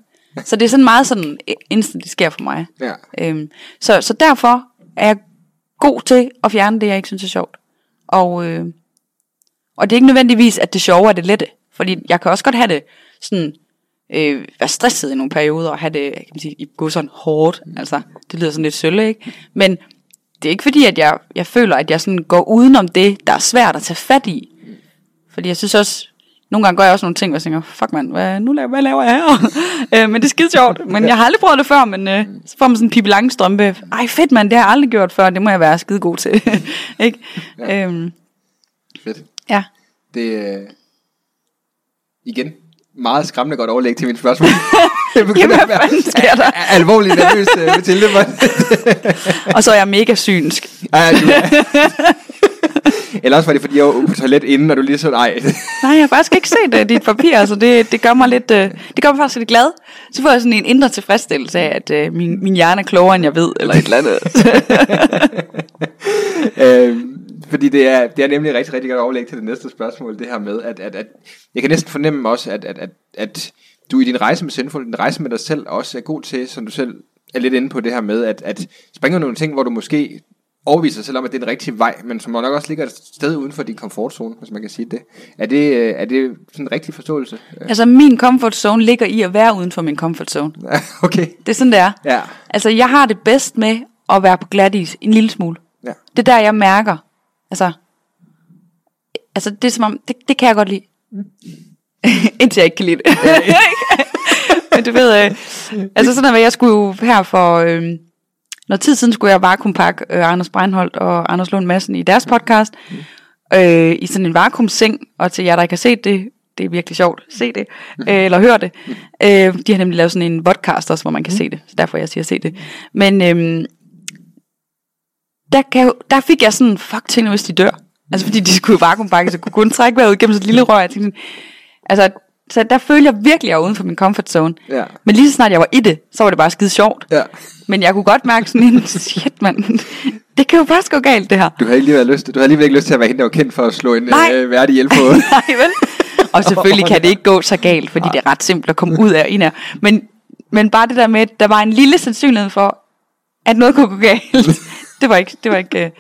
Så det er sådan meget sådan instant, det sker for mig. Ja. Øhm, så, så derfor er jeg god til at fjerne det, jeg ikke synes er sjovt. Og, øh, og det er ikke nødvendigvis, at det sjove er det lette. Fordi jeg kan også godt have det sådan, øh, være stresset i nogle perioder, og have det, kan man sige, gå sådan hårdt. Altså, det lyder sådan lidt sølle, ikke? Men det er ikke fordi, at jeg, jeg føler, at jeg sådan går udenom det, der er svært at tage fat i. Fordi jeg synes også, nogle gange gør jeg også nogle ting, hvor jeg tænker, fuck mand, hvad, nu laver, hvad laver jeg her? øh, men det er skide sjovt. Men jeg har aldrig prøvet det før, men øh, så får man sådan en pipi strømpe. Ej fedt mand, det har jeg aldrig gjort før, det må jeg være skide god til. ikke? Ja. Øhm, Fedt. ja. Det øh, igen meget skræmmende godt overlæg til mit spørgsmål. Jeg begynder Jamen, at være sker der? al- alvorligt nervøs, øh, Mathilde. men- Og så er jeg mega synsk. Ej, du er- Eller også var det, fordi jeg var på toilet inden, og du lige så, nej. Nej, jeg har faktisk ikke set uh, dit papir, altså det, det gør mig lidt, uh, det gør mig faktisk lidt glad. Så får jeg sådan en indre tilfredsstillelse af, at uh, min, min hjerne er klogere, end jeg ved, eller et eller andet. øhm, fordi det er, det er nemlig rigtig, rigtig godt overlæg til det næste spørgsmål, det her med, at, at, at jeg kan næsten fornemme også, at, at, at, at du i din rejse med Sinful, din rejse med dig selv, også er god til, som du selv er lidt inde på det her med, at, at springe nogle ting, hvor du måske overviser dig selv om, at det er den rigtige vej, men som nok også ligger et sted uden for din komfortzone, hvis man kan sige det. Er det, øh, er det sådan en rigtig forståelse? altså min comfort zone ligger i at være uden for min comfort zone. okay. Det er sådan, det er. Ja. Altså jeg har det bedst med at være på glat is en lille smule. Ja. Det er der, jeg mærker. Altså, altså det er som om, det, det kan jeg godt lide. Indtil jeg ikke kan lide det. Men du ved, øh, altså sådan at jeg skulle her for øh, noget tid siden, skulle jeg vakuumpakke øh, Anders Breinholt og Anders Lund Madsen i deres podcast, øh, i sådan en vakuumseng, og til jer, der ikke har set det, det er virkelig sjovt, se det, øh, eller hør det. Øh, de har nemlig lavet sådan en podcast også, hvor man kan se det, så derfor jeg siger se det. Men øh, der, kan, der fik jeg sådan, fuck tænk nu, hvis de dør. Altså fordi de skulle vakuumpakke, så kunne kun trække vejret ud gennem et lille rør. Jeg tænkte, sådan, altså, så der følte jeg virkelig, at jeg var uden for min comfort zone. Ja. Men lige så snart jeg var i det, så var det bare skide sjovt. Ja. Men jeg kunne godt mærke sådan en, shit mand, det kan jo bare gå galt det her. Du havde lige lyst, du havde alligevel ikke lyst til at være hende, der var kendt for at slå en Nej. øh, værdig hjælp på. Nej, vel? Og selvfølgelig kan det ikke gå så galt, fordi det er ret simpelt at komme ud af ind af. Men, men bare det der med, at der var en lille sandsynlighed for, at noget kunne gå galt. Det var ikke, det var ikke, øh,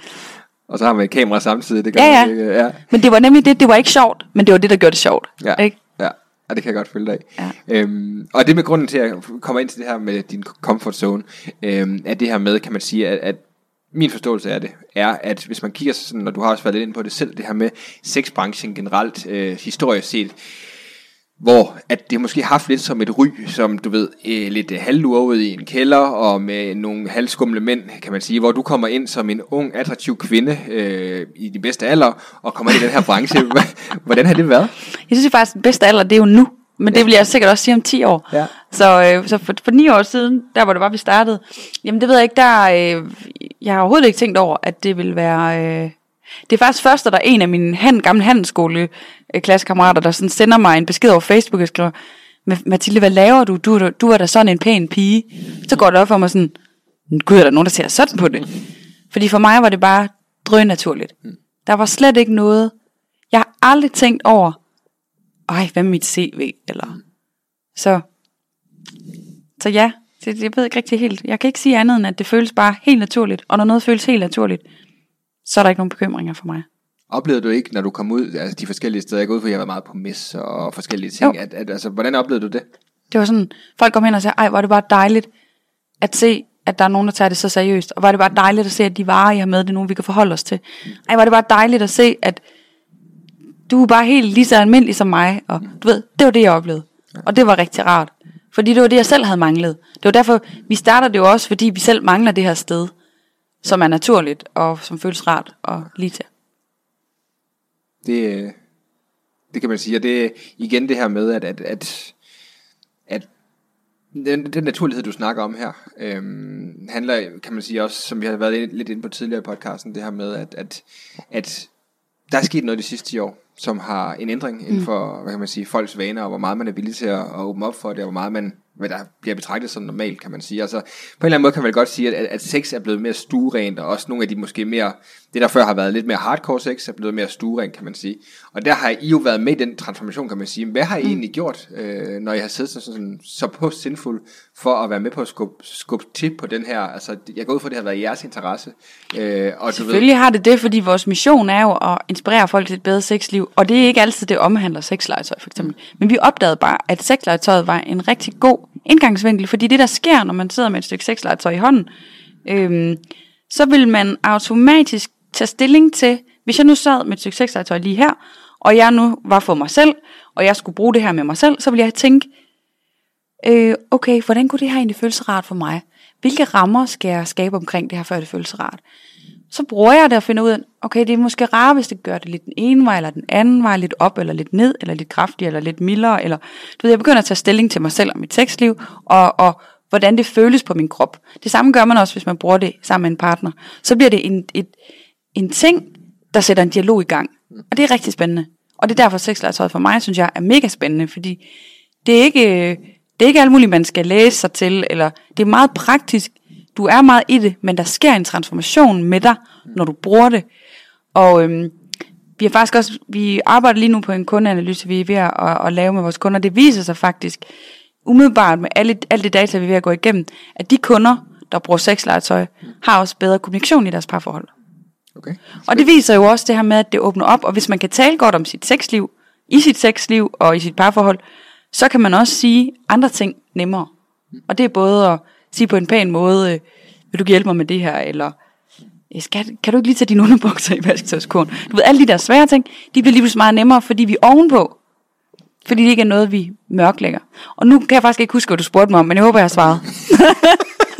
og så har man et kamera samtidig. Det gør Ja, man ja. Ikke. ja. men det var nemlig det, det var ikke sjovt, men det var det, der gjorde det sjovt. Ja. Ikke? Ja. ja, det kan jeg godt følge dig af. Ja. Øhm, og det med grunden til, at jeg kommer ind til det her med din comfort zone, øhm, er det her med, kan man sige, at, at min forståelse af det, er, at hvis man kigger sådan, og du har også været lidt ind på det selv, det her med sexbranchen generelt, øh, historisk set, hvor at det måske har haft lidt som et ry, som du ved, øh, lidt øh, halvlurvet i en kælder, og med nogle halvskumle mænd, kan man sige, hvor du kommer ind som en ung, attraktiv kvinde øh, i de bedste alder, og kommer ind i den her branche. Hvordan har det været? Jeg synes faktisk, at den bedste alder, det er jo nu. Men det vil jeg sikkert også sige om 10 år. Ja. Så, øh, så for, for 9 år siden, der hvor det var, vi startede, jamen det ved jeg ikke, der, øh, jeg har overhovedet ikke tænkt over, at det vil være... Øh, det er faktisk først, at der er en af mine han, gamle handelsskole øh, klassekammerater, der sådan sender mig en besked over Facebook og skriver, "Ma- Mathilde, hvad laver du? Du, er du er da sådan en pæn pige. Så går det op for mig sådan, gud, er der nogen, der ser sådan på det? Fordi for mig var det bare drøn naturligt. Der var slet ikke noget, jeg har aldrig tænkt over, ej, hvad med mit CV? Eller, så, så ja, det, jeg ved ikke rigtig helt. Jeg kan ikke sige andet end, at det føles bare helt naturligt. Og når noget føles helt naturligt, så er der ikke nogen bekymringer for mig. Oplevede du ikke, når du kom ud, altså de forskellige steder, jeg går ud for, jeg været meget på mis og forskellige ting, Jo. at, at, altså, hvordan oplevede du det? Det var sådan, folk kom hen og sagde, ej, hvor er det bare dejligt at se, at der er nogen, der tager det så seriøst. Og er det bare dejligt at se, at de varer, I har med, det er nogen, vi kan forholde os til. Ej, hvor er det bare dejligt at se, at du er bare helt lige så almindelig som mig. Og du ved, det var det, jeg oplevede. Og det var rigtig rart. Fordi det var det, jeg selv havde manglet. Det var derfor, vi starter det jo også, fordi vi selv mangler det her sted, som er naturligt, og som føles rart og lige til. Det, øh, det kan man sige, og det er igen det her med, at, at, at, at den, den naturlighed, du snakker om her, øhm, handler, kan man sige også, som vi har været lidt inde på tidligere i podcasten, det her med, at, at, at der er sket noget de sidste 10 år, som har en ændring inden for, hvad kan man sige, folks vaner, og hvor meget man er villig til at, at åbne op for det, og hvor meget man, hvad der bliver betragtet som normalt, kan man sige. Altså, på en eller anden måde kan man vel godt sige, at, at, sex er blevet mere stuerent, og også nogle af de måske mere, det der før har været lidt mere hardcore sex, er blevet mere stuerent, kan man sige. Og der har I jo været med i den transformation, kan man sige. Hvad har I egentlig gjort, øh, når I har siddet sådan, sådan, så på sinful, for at være med på at skubbe, skubbe til på den her, altså jeg går ud fra, at det har været i jeres interesse. Øh, og du Selvfølgelig har det det, fordi vores mission er jo at inspirere folk til et bedre sexliv, og det er ikke altid, det omhandler sexlegetøj for eksempel. Men vi opdagede bare, at sexlegetøjet var en rigtig god indgangsvinkel, fordi det der sker, når man sidder med et stykke sexlegetøj i hånden, øhm, så vil man automatisk tage stilling til, hvis jeg nu sad med et succeslegetøj lige her, og jeg nu var for mig selv, og jeg skulle bruge det her med mig selv, så ville jeg tænke, øh, okay, hvordan kunne det her egentlig føles rart for mig? Hvilke rammer skal jeg skabe omkring det her, før det føles rart? Så bruger jeg det og finder ud af, okay, det er måske rart, hvis det gør det lidt den ene vej, eller den anden vej, lidt op, eller lidt ned, eller lidt kraftigere, eller lidt mildere, eller du ved, jeg begynder at tage stilling til mig selv og mit sexliv, og, og hvordan det føles på min krop. Det samme gør man også, hvis man bruger det sammen med en partner. Så bliver det en, et, en ting, der sætter en dialog i gang. Og det er rigtig spændende. Og det er derfor, sexlegetøjet for mig, synes jeg, er mega spændende, fordi det er ikke, det er ikke alt muligt, man skal læse sig til, eller det er meget praktisk. Du er meget i det, men der sker en transformation med dig, når du bruger det. Og øhm, vi har faktisk også, vi arbejder lige nu på en kundeanalyse, vi er ved at, at, at lave med vores kunder. Det viser sig faktisk, umiddelbart med alle, alle det data, vi er ved at gå igennem, at de kunder, der bruger sexlegetøj, har også bedre kommunikation i deres parforhold. Okay. Og det viser jo også det her med, at det åbner op, og hvis man kan tale godt om sit sexliv, i sit sexliv og i sit parforhold, så kan man også sige andre ting nemmere. Og det er både at sige på en pæn måde, øh, vil du hjælpe mig med det her, eller øh, skat, kan du ikke lige tage dine underbukser i vasketøjskurven? Du ved, alle de der svære ting, de bliver lige pludselig meget nemmere, fordi vi er ovenpå. Fordi det ikke er noget, vi mørklægger. Og nu kan jeg faktisk ikke huske, hvad du spurgte mig om, men jeg håber, jeg har svaret.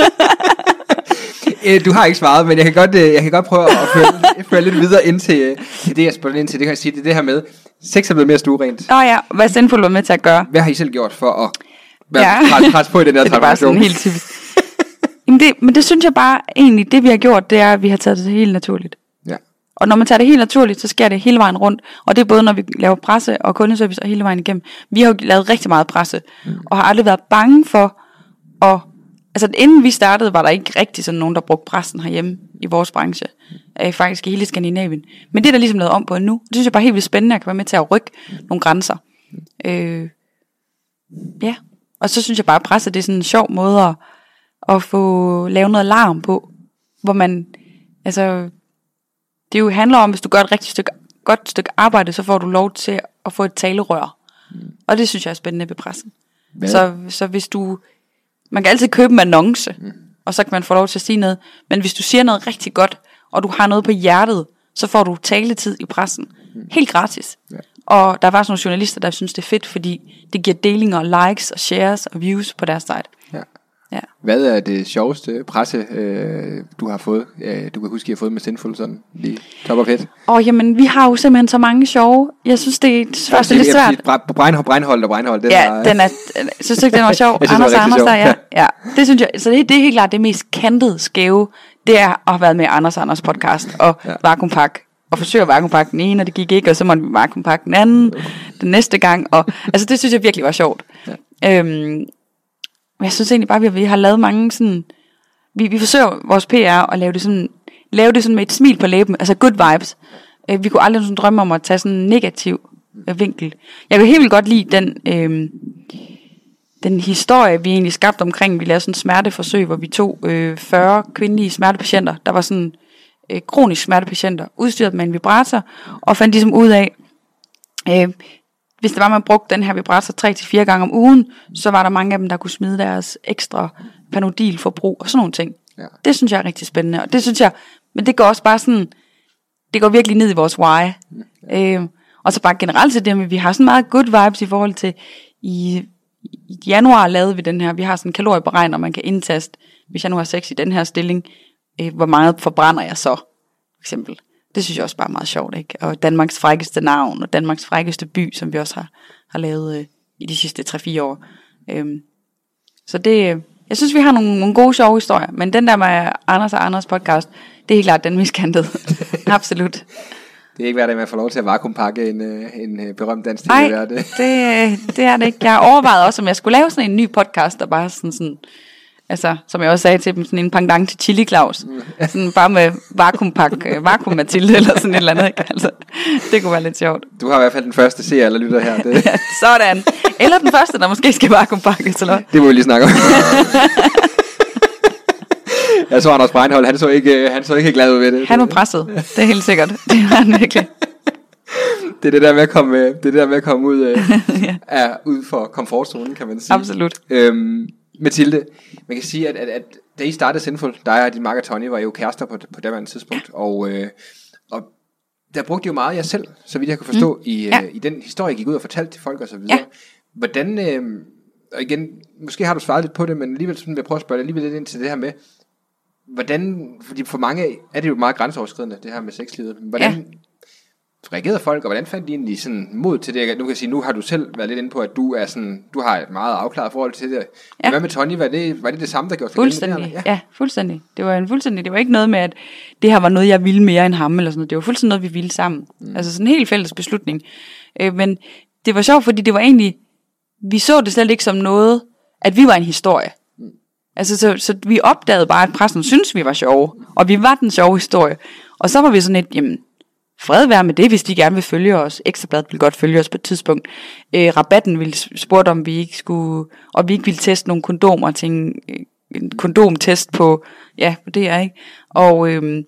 Øh, Du har ikke svaret, men jeg kan godt, øh, jeg kan godt prøve at føre, føre lidt videre ind til, øh, til det, jeg spurgte ind til. Det kan jeg sige, det er det her med, sex er blevet mere stuerent. Nå ja, hvad Sinful var med til at gøre. Hvad har I selv gjort for at være Ja. pres, pres på i den her det er bare sådan transformation? helt typisk. Jamen det, men det synes jeg bare egentlig, det vi har gjort, det er, at vi har taget det helt naturligt. Ja. Og når man tager det helt naturligt, så sker det hele vejen rundt. Og det er både, når vi laver presse og kundeservice og hele vejen igennem. Vi har jo lavet rigtig meget presse, mm. og har aldrig været bange for at... Altså inden vi startede, var der ikke rigtig sådan nogen, der brugte pressen herhjemme i vores branche. Øh, faktisk i hele Skandinavien. Men det er der ligesom lavet om på nu. Det synes jeg bare er helt vildt spændende, at kan være med til at rykke nogle grænser. Øh, ja, og så synes jeg bare, at presse det er sådan en sjov måde at, at få lavet noget larm på. Hvor man, altså, det jo handler om, hvis du gør et rigtig stykke, godt stykke arbejde, så får du lov til at få et talerør. Mm. Og det synes jeg er spændende ved pressen. Hvad? Så, så hvis du, man kan altid købe en annonce, mm. og så kan man få lov til at sige noget. Men hvis du siger noget rigtig godt, og du har noget på hjertet, så får du taletid i pressen. Mm. Helt gratis. Ja. Og der er faktisk nogle journalister, der synes, det er fedt, fordi det giver delinger, likes og shares og views på deres site. Ja. Ja. Hvad er det sjoveste presse, øh, du har fået? Øh, du kan huske, I har fået med Sinful sådan lige top of head. Og jamen, vi har jo simpelthen så mange sjove. Jeg synes, det er, det først er lidt svært. På Breinhold, Breinhold og Breinhold. Den Ja, var, den er, jeg synes ikke, den var sjov. Jeg synes, den var Anders Anders, sjov. der, ja, ja. Det synes jeg, så det, det er helt klart det mest kantede skæve, det er at have været med Anders Anders podcast og Ja. ja. Vakuumpak. Og forsøge at vakuumpakke den ene, og det gik ikke, og så måtte vi vakuumpakke den anden den næste gang. Og, altså det synes jeg virkelig var sjovt. Ja. Øhm, men jeg synes egentlig bare, at vi har lavet mange sådan... Vi, vi forsøger vores PR at lave det sådan, lave det sådan med et smil på læben, altså good vibes. Øh, vi kunne aldrig sådan drømme om at tage sådan en negativ øh, vinkel. Jeg kan helt vildt godt lide den, øh, den historie, vi egentlig skabte omkring, vi lavede sådan en smerteforsøg, hvor vi tog øh, 40 kvindelige smertepatienter, der var sådan øh, kronisk smertepatienter, udstyret med en vibrator, og fandt ligesom ud af, øh, hvis det var, man brugte den her vibrator 3-4 gange om ugen, så var der mange af dem, der kunne smide deres ekstra panodilforbrug og sådan nogle ting. Ja. Det synes jeg er rigtig spændende, og det synes jeg, men det går også bare sådan, det går virkelig ned i vores why. Øh, og så bare generelt til det, men vi har sådan meget good vibes i forhold til, i, i januar lavede vi den her, vi har sådan en kalorieberegner, man kan indtaste, hvis jeg nu har sex i den her stilling, øh, hvor meget forbrænder jeg så, for eksempel. Det synes jeg også bare er meget sjovt, ikke? Og Danmarks frækkeste navn, og Danmarks frækkeste by, som vi også har, har lavet øh, i de sidste 3-4 år. Øhm, så det, øh, jeg synes, vi har nogle, nogle gode, sjove historier, men den der med Anders og Anders podcast, det er helt klart den miskantede. Absolut. Det er ikke hver dag, man får lov til at vakuumpakke en, øh, en øh, berømt dansk Nej, tv-vært. det, det er det ikke. Jeg har overvejet også, om jeg skulle lave sådan en ny podcast, der bare sådan sådan, altså, som jeg også sagde til dem, sådan en pendant til Chili Claus. Sådan bare med vakuumpak, øh, vakuum Mathilde eller sådan et eller andet. Ikke? Altså, det kunne være lidt sjovt. Du har i hvert fald den første seer eller lytter her. Det, Ja, sådan. Eller den første, der måske skal vakuumpakkes, eller det må vi lige snakke om. jeg så Anders Breinhold, han så ikke, øh, han så ikke glad ud ved det. Han var presset. Det er helt sikkert. Det var han virkelig. Det er det der med at komme, øh, det er det der med at komme ud, Ja. er ud for komfortzonen, kan man sige. Absolut. Øhm, Mathilde, man kan sige, at, at, at da I startede Sinful, dig og din makker Tony var jo kærester på, på det tidspunkt, og, øh, og der brugte jo meget jer selv, så vidt jeg kan forstå, mm. i, øh, Ja. i den historie, I gik ud og fortalte til folk og så videre. Ja. Hvordan, øh, og igen, måske har du svaret lidt på det, men alligevel sådan vil jeg prøve at spørge dig alligevel lidt ind til det her med, hvordan, fordi for mange er det jo meget grænseoverskridende, det her med sexlivet. Hvordan Ja. Reagerede folk, og hvordan fandt de egentlig sådan mod til det? Nu kan jeg sige, nu har du selv været lidt inde på, at du er sådan, du har et meget afklaret forhold til det. Ja. Hvad med Tony? Var det, var det det samme, der gjorde Fuldstændig. Ja. ja, fuldstændig. Det var en fuldstændig. Det var ikke noget med, at det her var noget, jeg ville mere end ham, eller sådan noget. Det var fuldstændig noget, vi ville sammen. Mm. Altså sådan en helt fælles beslutning. Øh, men det var sjovt, fordi det var egentlig, vi så det slet ikke som noget, at vi var en historie. Altså, så, så vi opdagede bare, at pressen synes vi var sjove, og vi var den sjove historie. Og så var vi sådan et, jamen, fred være med det, hvis de gerne vil følge os. Ekstrabladet vil godt følge os på et tidspunkt. Øh, rabatten ville spurgte, om vi ikke skulle, og vi ikke ville teste nogle kondomer til en, en kondomtest på, ja, på det er ikke. Og øhm,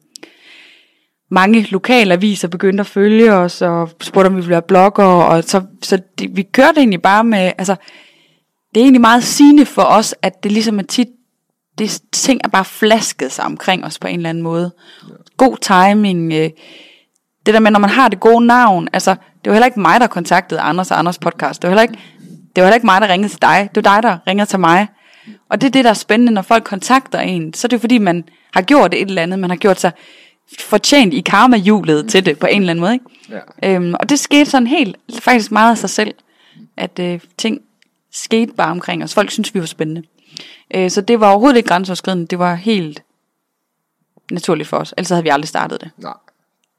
mange lokale aviser begyndte at følge os, og spurgte, om vi ville være blogger, og så, så det, vi kørte egentlig bare med, altså, det er egentlig meget sigende for os, at det ligesom er tit det, ting er bare flasket sig omkring os på en eller anden måde. God timing. Øh, det der med, når man har det gode navn. Altså, det var heller ikke mig, der kontaktede Anders og Anders podcast. Det var heller ikke, det var heller ikke mig, der ringede til dig. Det var dig, der ringer til mig. Og det er det, der er spændende, når folk kontakter en. Så er det jo fordi, man har gjort et eller andet. Man har gjort sig fortjent i karma-hjulet til det på en eller anden måde. Ikke? Ja. Øhm, og det skete sådan helt, faktisk meget af sig selv, at øh, ting skete bare omkring os. Folk synes vi var spændende. Øh, så det var overhovedet ikke grænseoverskridende. Det var helt naturligt for os. Ellers havde vi aldrig startet det. Nej.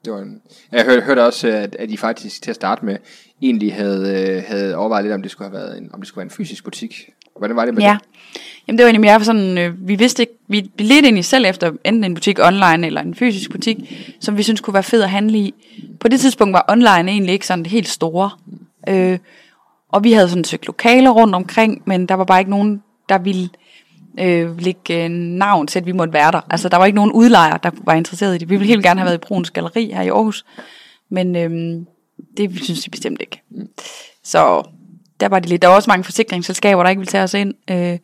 Det var en... Jeg hørte, hørte også, at, at I faktisk til at starte med egentlig havde, øh, havde overvejet lidt, om det skulle have været en, om det skulle være en fysisk butik. Hvordan var det med Ja. det? Jamen det var egentlig mere sådan, øh, vi vidste ikke, vi, vi ledte egentlig selv efter enten en butik online eller en fysisk butik, som vi synes kunne være fed at handle i. På det tidspunkt var online egentlig ikke sådan helt store. Øh, og vi havde sådan søgt lokaler rundt omkring, men der var bare ikke nogen, der ville øh, lægge øh, navn til, at vi måtte være der. Altså der var ikke nogen udlejer, der var interesseret i det. Vi ville helt gerne have været i Bruns Galeri her i Aarhus, men øh, det synes de bestemt ikke. Så der var det lidt. Der var også mange forsikringsselskaber, der ikke ville tage os ind. Øh,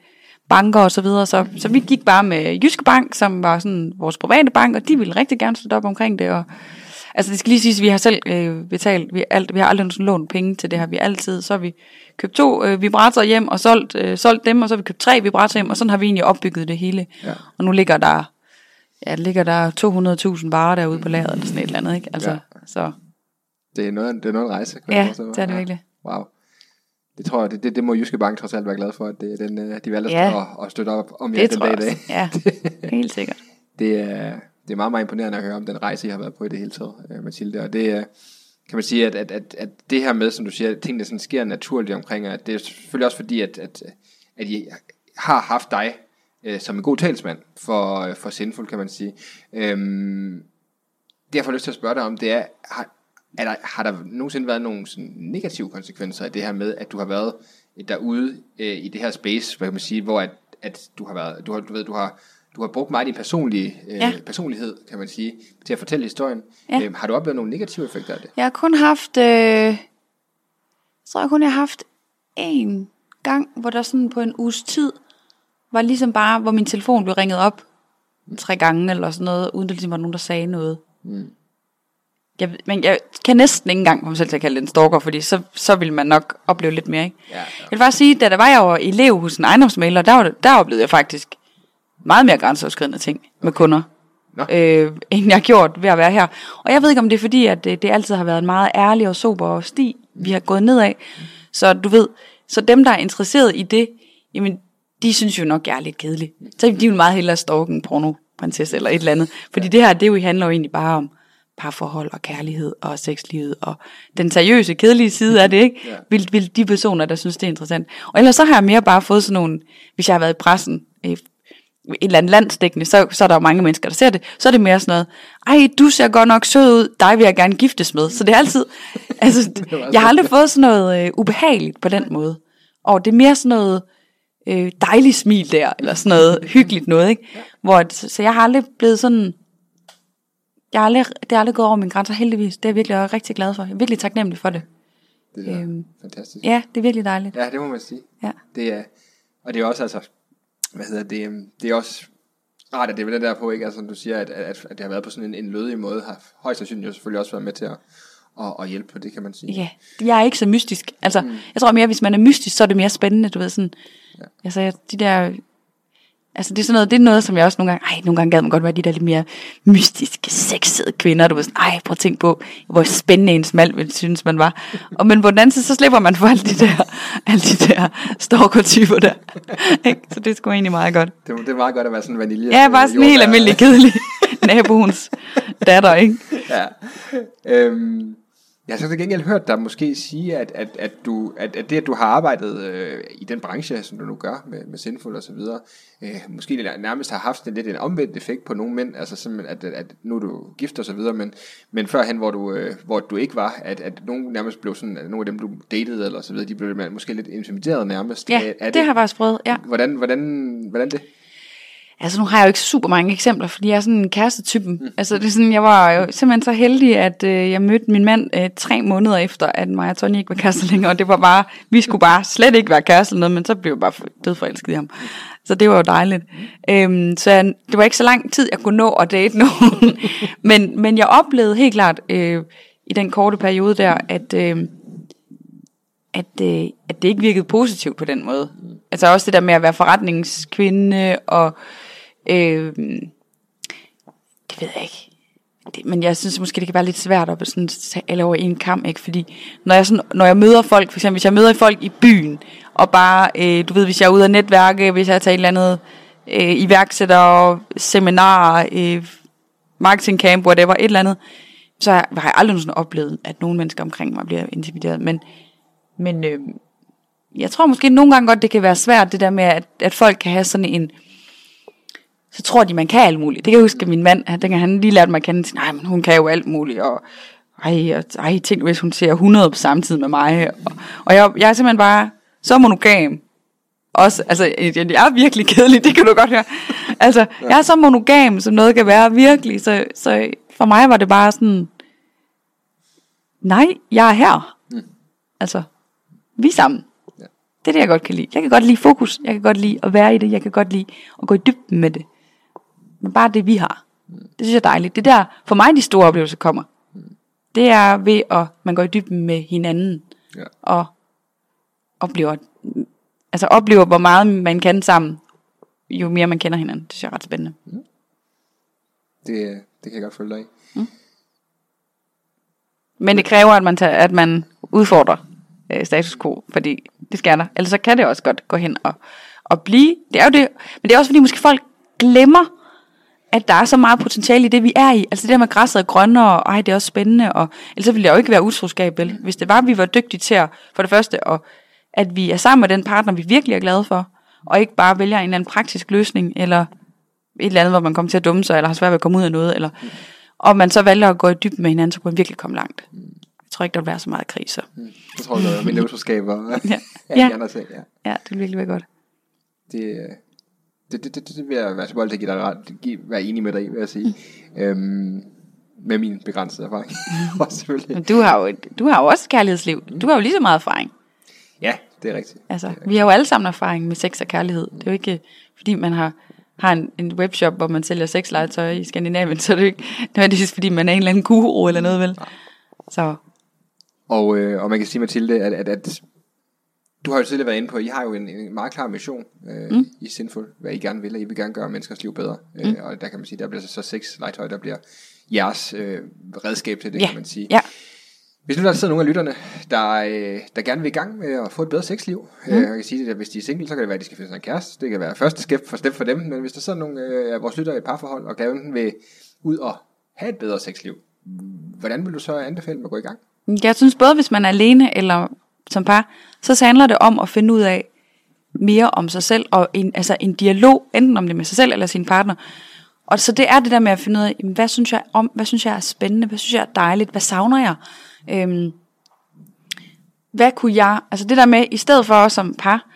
banker og så videre. Så, så vi gik bare med Jyske Bank, som var sådan vores private bank, og de ville rigtig gerne støtte op omkring det. Og, altså det skal lige siges, at vi har selv øh, betalt, vi, alt, vi har aldrig sådan lånt penge til det her. Vi altid, så har vi købt to øh, vibratorer hjem og solgt, øh, solgt dem, og så har vi købt tre vibratorer hjem, og sådan har vi egentlig opbygget det hele. Ja. Og nu ligger der, ja, ligger der 200.000 varer derude på lageret, eller sådan et eller andet, ikke? Altså, Ja. så Det er noget, det er noget en rejse. kan ja, det er det Ja. virkelig. Wow. Det tror jeg, det, det, det må Jyske Bank trods alt være glad for, at det, er den, øh, de valgte Ja. at, at støtte op om jer Det den dag i dag. Ja, helt sikkert. Det er, det er meget, meget imponerende at høre om den rejse, I har været på i det hele taget, øh, Mathilde. Og det er, kan man sige, at, at, at, at det her med, som du siger, at tingene sådan sker naturligt omkring, at det er selvfølgelig også fordi, at, at, at I har haft dig øh, som en god talsmand for, øh, for Sinful, kan man sige. Øhm, det jeg får lyst til at spørge dig om, det er, har, er der, har der nogensinde været nogle sådan negative konsekvenser af det her med, at du har været øh, derude øh, i det her space, hvad kan man sige, hvor at, at du har været, du har, du ved, du har, du har brugt meget din personlige øh, Ja. personlighed, kan man sige, til at fortælle historien. Ja. Øhm, har du oplevet nogle negative effekter af det? Jeg har kun haft, øh, jeg tror jeg kun, jeg har haft en gang, hvor der sådan på en uges tid, var ligesom bare, hvor min telefon blev ringet op tre gange eller sådan noget, uden der ligesom var nogen, der sagde noget. Mm. Jeg, men jeg kan næsten ikke engang mig selv til at kalde det en stalker, fordi så, så ville man nok opleve lidt mere, ikke? Ja, ja. Jeg vil bare sige, da der var jeg jo elev hos en ejendomsmaler, der, var, der oplevede jeg faktisk meget mere grænseoverskridende ting med kunder, Nå. øh, end jeg har gjort ved at være her. Og jeg ved ikke, om det er fordi, at det, det altid har været en meget ærlig og sober sti, vi har gået nedad. Så du ved, så dem, der er interesseret i det, jamen, de synes jo nok, jeg er lidt kedelig. Så de vil meget hellere stalke en pornoprinsesse eller et eller andet. Fordi det her, det jo handler jo egentlig bare om parforhold og kærlighed og sexlivet og den seriøse, kedelige side af det, ikke? Ja. Vil, vil de personer, der synes, det er interessant. Og ellers så har jeg mere bare fået sådan nogle, hvis jeg har været i pressen, øh, et eller andet landsdækkende, så, så er der jo mange mennesker, der ser det, så er det mere sådan noget, ej, du ser godt nok sød ud, dig vil jeg gerne giftes med. Så det er altid, altså, jeg har aldrig fået sådan noget øh, ubehageligt på den måde. Og det er mere sådan noget øh, dejligt smil der, eller sådan noget hyggeligt noget, ikke? Hvor, så jeg har aldrig blevet sådan, jeg har aldrig, det har aldrig gået over mine grænser, heldigvis. Det er jeg virkelig er rigtig glad for. Jeg er virkelig taknemmelig for det. Det er Øhm, fantastisk. Ja, det er virkelig dejligt. Ja, det må man sige. Ja. Det er, og det er også altså, hvad hedder det, øhm, det er også rart, at det er det der på, ikke? Altså, som du siger, at, at, at det har været på sådan en, en lødig måde, har højst sandsynligt jo selvfølgelig også været med til at, at, at hjælpe på det, kan man sige. Ja, jeg er ikke så mystisk. Altså, mm. jeg tror mere, hvis man er mystisk, så er det mere spændende, du ved, sådan, ja. altså, de der, altså, det er sådan noget, det er noget, som jeg også nogle gange, ej, nogle gange gad man godt være de der lidt mere mystiske, sexede kvinder, du ved, sådan, ej, prøv at tænke på, hvor spændende ens mand ville synes, man var. Og, men på den anden side, så slipper man for alle de der, alle de der stalker-typer der. Så det er sgu egentlig meget godt. Det, det er meget godt at være sådan en vanilje. Ja, bare sådan en helt almindelig kedelig naboens datter, ikke? ja. Øhm, jeg har så til gengæld hørt dig måske sige, at, at, at, du, at, at det, at du har arbejdet øh, i den branche, som du nu gør med, med Sinful og så videre, øh, måske nærmest har haft en lidt en omvendt effekt på nogle mænd, altså simpelthen, at, at nu er du gift og så videre, men, men førhen, hvor du, øh, hvor du ikke var, at, at nogen nærmest blev sådan, at nogle af dem, du datede eller så videre, de blev måske lidt intimideret nærmest. Ja, Er- er det, det har jeg faktisk prøvet, ja. Hvordan, hvordan, hvordan det? Altså nu har jeg jo ikke super mange eksempler, fordi jeg er sådan en kærestetypen. Mm. Altså det er sådan, jeg var jo simpelthen så heldig, at øh, jeg mødte min mand øh, tre måneder efter, at mig og Tony ikke var kærester længere, og det var bare, vi skulle bare slet ikke være kærester noget, men så blev jeg bare død forelsket i ham. Så det var jo dejligt. Øhm, så jeg, det var ikke så lang tid, jeg kunne nå at date nogen. men, men jeg oplevede helt klart øh, i den korte periode der, at, øh, at, øh, at det ikke virkede positivt på den måde. Altså også det der med at være forretningskvinde og... Øh, det ved jeg ikke. Det, men jeg synes måske, det kan være lidt svært at sådan, tage alle over en kamp, ikke? Fordi når jeg, sådan, når jeg møder folk, for eksempel hvis jeg møder folk i byen, og bare, øh, du ved, hvis jeg er ude at netværke, hvis jeg tager et eller andet øh, iværksætter, seminar, øh, marketingcamp, whatever, et eller andet, så har jeg aldrig nogensinde oplevet, at nogle mennesker omkring mig bliver intimideret. Men, men øh, jeg tror måske nogle gange godt, det kan være svært, det der med, at, at folk kan have sådan en, så tror de, man kan alt muligt. Det kan jeg huske, at min mand, han, dengang han lige lærte mig at kende, nej, men hun kan jo alt muligt, og ej, og, ej tænk, hvis hun ser 100 på samme tid med mig. Og, og jeg, jeg er simpelthen bare så monogam. Også, altså, jeg, er virkelig kedelig, det kan du godt høre. Altså, jeg er så monogam, som noget kan være virkelig. Så, så for mig var det bare sådan, nej, jeg er her. Mm. Altså, vi er sammen. Ja. Det er det, jeg godt kan lide. Jeg kan godt lide fokus. Jeg kan godt lide at være i det. Jeg kan godt lide at gå i dybden med det. Men bare det, vi har. Det synes jeg er dejligt. Det er der, for mig de store oplevelser kommer. Mm. Det er ved, at man går i dybden med hinanden. Ja. Og oplever, altså oplever, hvor meget man kan sammen, jo mere man kender hinanden. Det synes jeg er ret spændende. Det, det kan jeg godt følge dig i. Mm. Men det kræver, at man, tager, at man udfordrer øh, status quo, fordi det skal der. Ellers så kan det også godt gå hen og, og blive. Det er jo det, men det er også fordi måske folk glemmer, at der er så meget potentiale i det, vi er i. Altså det der med græsset er grønnere, og ej, det er også spændende, og ellers så ville det jo ikke være utroskab, vel? Hvis det var, at vi var dygtige til at, for det første, og at vi er sammen med den partner, vi virkelig er glade for, og ikke bare vælger en eller anden praktisk løsning, eller et eller andet, hvor man kommer til at dumme sig, eller har svært ved at komme ud af noget, eller, og man så vælger at gå i dybden med hinanden, så kunne man virkelig komme langt. Jeg tror ikke, der vil være så meget kriser. Jeg tror, der er mindre utroskaber. ja. ja. ja. Ja. det vil virkelig være godt. Det, det, det, det, det vil jeg være så bold at give dig ret, give, være enig med dig i, vil jeg sige. øhm, med min begrænsede erfaring. også selvfølgelig. Men du har, jo, du har jo også kærlighedsliv. Du har jo lige så meget erfaring. Ja, det er rigtigt. Altså, er rigtigt. vi har jo alle sammen erfaring med sex og kærlighed. Det er jo ikke, fordi man har, har en, en webshop, hvor man sælger sexlegetøj i Skandinavien, så er det jo ikke nødvendigvis, fordi man er en eller anden guru eller noget, vel? Så. Og, øh, og man kan sige, Mathilde, at, at, at du har jo tidligere været inde på, at I har jo en, en meget klar mission øh, mm. i Sinful, hvad I gerne vil, og I vil gerne gøre menneskers liv bedre. Mm. Øh, og der kan man sige, der bliver så, sex legetøj, der bliver jeres øh, redskab til det, ja. kan man sige. Ja. Hvis nu der sidder nogle af lytterne, der, øh, der gerne vil i gang med at få et bedre sexliv, mm. øh, jeg kan sige, at hvis de er single, så kan det være, at de skal finde sig en kæreste. Det kan være første step for, for dem, men hvis der sidder nogle øh, af vores lyttere i et parforhold, og gerne vil ud og have et bedre sexliv, hvordan vil du så anbefale dem at gå i gang? Jeg synes både, hvis man er alene eller som par, så handler det om at finde ud af mere om sig selv, og en, altså en dialog, enten om det med sig selv eller sin partner. Og så det er det der med at finde ud af, hvad synes jeg om, hvad synes jeg er spændende, hvad synes jeg er dejligt, hvad savner jeg? Øhm, hvad kunne jeg, altså det der med, i stedet for os som par,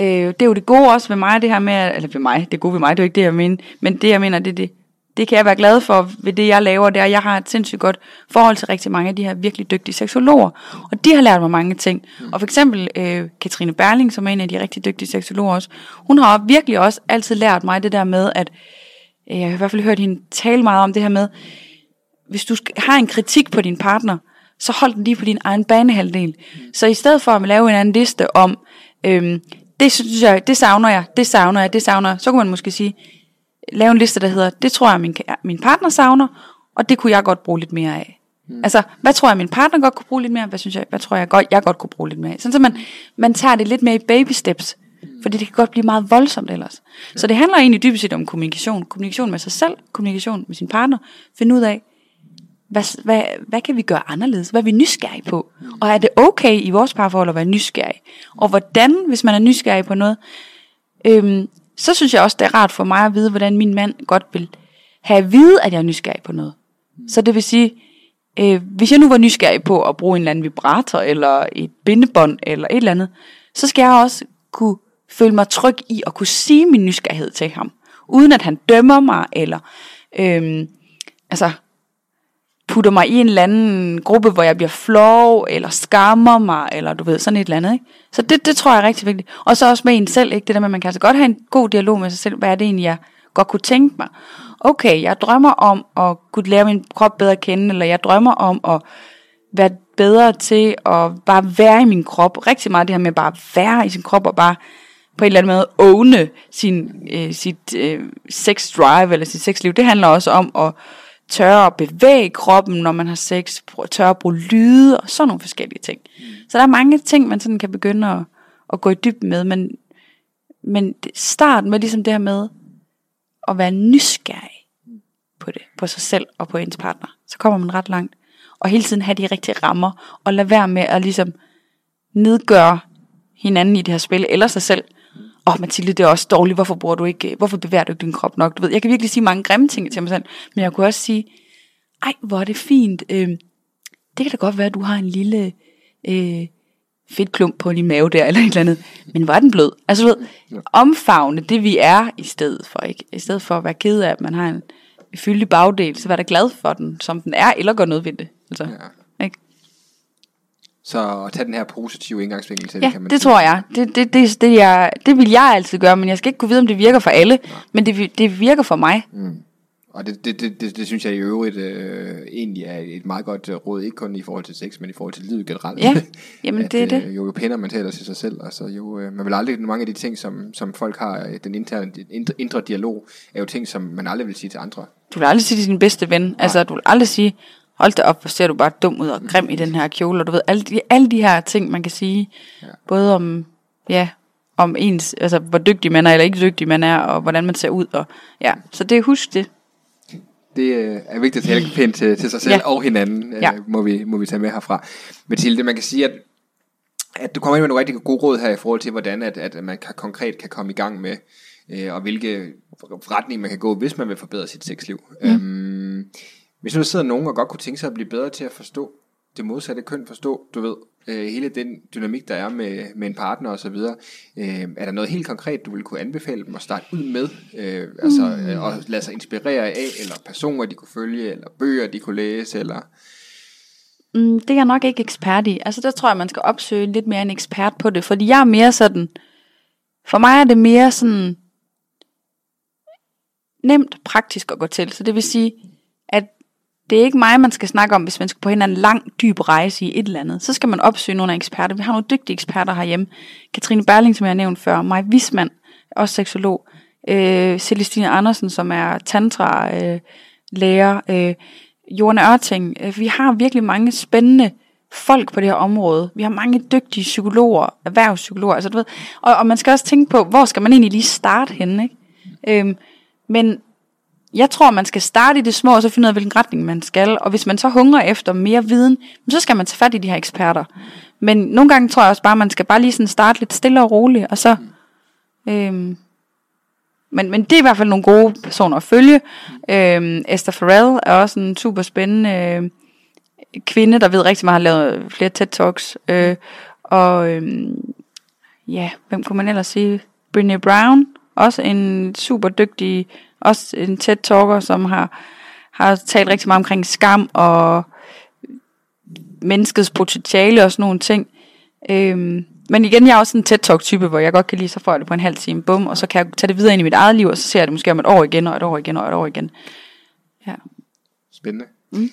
øh, det er jo det gode også ved mig, det her med, eller ved mig, det er gode ved mig, det er jo ikke det, jeg mener, men det jeg mener, det er det, det kan jeg være glad for ved det, jeg laver, det er, at jeg har et sindssygt godt forhold til rigtig mange af de her virkelig dygtige seksologer. Og de har lært mig mange ting. Og for eksempel øh, Katrine Berling, som er en af de rigtig dygtige seksologer også, hun har virkelig også altid lært mig det der med, at øh, jeg har i hvert fald hørt hende tale meget om det her med, hvis du har en kritik på din partner, så hold den lige på din egen banehalvdel. Så i stedet for at lave en anden liste om, øh, det synes jeg, det savner jeg, det savner jeg, det savner jeg, så kunne man måske sige, lave en liste, der hedder, det tror jeg, min, min partner savner, og det kunne jeg godt bruge lidt mere af. Mm. Altså, hvad tror jeg, min partner godt kunne bruge lidt mere af? Hvad synes jeg, hvad tror jeg godt, jeg godt kunne bruge lidt mere af? Sådan så man, man tager det lidt mere i baby steps, fordi det kan godt blive meget voldsomt ellers. Ja. Så det handler egentlig dybest set om kommunikation. Kommunikation med sig selv, kommunikation med sin partner. Finde ud af, hvad, hvad, hvad kan vi gøre anderledes? Hvad er vi nysgerrige på? Og er det okay i vores parforhold at være nysgerrig? Og hvordan, hvis man er nysgerrig på noget, øhm, så synes jeg også, det er rart for mig at vide, hvordan min mand godt vil have at vide, at jeg er nysgerrig på noget. Så det vil sige, øh, hvis jeg nu var nysgerrig på at bruge en eller anden vibrator, eller et bindebånd, eller et eller andet, så skal jeg også kunne føle mig tryg i at kunne sige min nysgerrighed til ham, uden at han dømmer mig, eller øh, altså putter mig i en eller anden gruppe, hvor jeg bliver flov, eller skammer mig, eller du ved, sådan et eller andet. Ikke? Så det, det tror jeg er rigtig vigtigt. Og så også med en selv, ikke? det der med, at man kan altså godt have en god dialog med sig selv, hvad er det egentlig, jeg godt kunne tænke mig. Okay, jeg drømmer om at kunne lære min krop bedre at kende, eller jeg drømmer om at være bedre til at bare være i min krop. Rigtig meget det her med bare at være i sin krop, og bare på en eller anden måde åne sin, øh, sit øh, sex drive, eller sit sexliv. Det handler også om at tørre at bevæge kroppen, når man har sex, tørre at bruge lyde, og sådan nogle forskellige ting. Så der er mange ting, man sådan kan begynde at, at gå i dybden med, men, men start med ligesom det her med at være nysgerrig på det, på sig selv og på ens partner. Så kommer man ret langt. Og hele tiden have de rigtige rammer, og lade være med at ligesom nedgøre hinanden i det her spil, eller sig selv. Åh, oh, Mathilde, det er også dårligt, hvorfor, bruger du ikke, hvorfor bevæger du ikke din krop nok? Du ved, jeg kan virkelig sige mange grimme ting til mig selv, men jeg kunne også sige, ej, hvor er det fint. Øh, det kan da godt være, at du har en lille øh, fedtklump på din mave der, eller et eller andet. Men hvor er den blød? Altså, du ved, omfavne det, vi er, i stedet for, ikke? I stedet for at være ked af, at man har en fyldig bagdel, så vær da glad for den, som den er, eller gør noget ved det. Altså, ja. Så at tage den her positive indgangsvinkel til Ja, det, kan man det sige. tror jeg. Det, det, det, det, jeg. det vil jeg altid gøre, men jeg skal ikke kunne vide, om det virker for alle. Men det, det virker for mig. Og det, det, det, det, det synes jeg i øvrigt øh, egentlig er et meget godt øh, råd, ikke kun i forhold til sex, men i forhold til livet generelt. Ja, jamen at, det er det. Øh, jo, jo pændere man taler til sig selv, altså jo, øh, man vil aldrig, mange af de ting, som, som folk har, øh, den interne, indre, indre dialog, er jo ting, som man aldrig vil sige til andre. Du vil aldrig sige til din bedste ven. Altså, du vil aldrig sige, hold da op, hvor ser du bare dum ud og grim i den her kjole. Og du ved, alle de, alle de her ting, man kan sige. Ja. Både om, ja, om ens, altså hvor dygtig man er, eller ikke dygtig man er, og hvordan man ser ud. Og, ja. Så det husk det. Det øh, er vigtigt at tale pænt til, til sig selv Ja. og hinanden, øh, Ja. må, vi, må vi tage med herfra. Mathilde, man kan sige, at, at du kommer ind med nogle rigtig gode råd her i forhold til, hvordan at, at man kan, konkret kan komme i gang med, øh, og hvilke retning man kan gå, hvis man vil forbedre sit sexliv. Mm. Øhm, hvis nu der sidder nogen og godt kunne tænke sig at blive bedre til at forstå det modsatte køn, forstå, du ved, øh, hele den dynamik, der er med, med en partner og så videre. Øh, er der noget helt konkret, du vil kunne anbefale dem at starte ud med? Øh, altså, øh, og lade sig inspirere af, eller personer, de kunne følge, eller bøger, de kunne læse, eller... Mm, det er jeg nok ikke ekspert i. Altså der tror jeg, man skal opsøge lidt mere en ekspert på det. Fordi jeg er mere sådan... For mig er det mere sådan... Nemt praktisk at gå til. Så det vil sige, det er ikke mig, man skal snakke om, hvis man skal på en eller anden lang, dyb rejse i et eller andet. Så skal man opsøge nogle af eksperter. Vi har nogle dygtige eksperter herhjemme. Katrine Berling, som jeg har nævnt før. Maj Wisman, også seksolog. Øh, Celestine Andersen, som er tantra-lærer, Øh, Jorne Ørting. Øh, vi har virkelig mange spændende folk på det her område. Vi har mange dygtige psykologer, erhvervspsykologer, altså du ved. Og, og man skal også tænke på, hvor skal man egentlig lige starte henne, ikke? Øhm, men jeg tror, man skal starte i det små, og så finde ud af, hvilken retning man skal. Og hvis man så hungrer efter mere viden, så skal man tage fat i de her eksperter. Men nogle gange tror jeg også bare, man skal bare lige sådan starte lidt stille og roligt, og så... Øhm, men, men det er i hvert fald nogle gode personer at følge. Øhm, Esther Farrell er også en super spændende øh, kvinde, der ved rigtig meget, har lavet flere TED-talks. Øh, og øhm, ja, hvem kunne man ellers sige? Brené Brown, også en super dygtig, også en TED-talker, som har, har talt rigtig meget omkring skam og menneskets potentiale og sådan nogle ting. Øhm, men igen, jeg er også en TED-talk-type, hvor jeg godt kan lide, så får det på en halv time, bum, og så kan jeg tage det videre ind i mit eget liv, og så ser jeg det måske om et år igen, og et år igen, og et år igen. Ja. Spændende. Mm.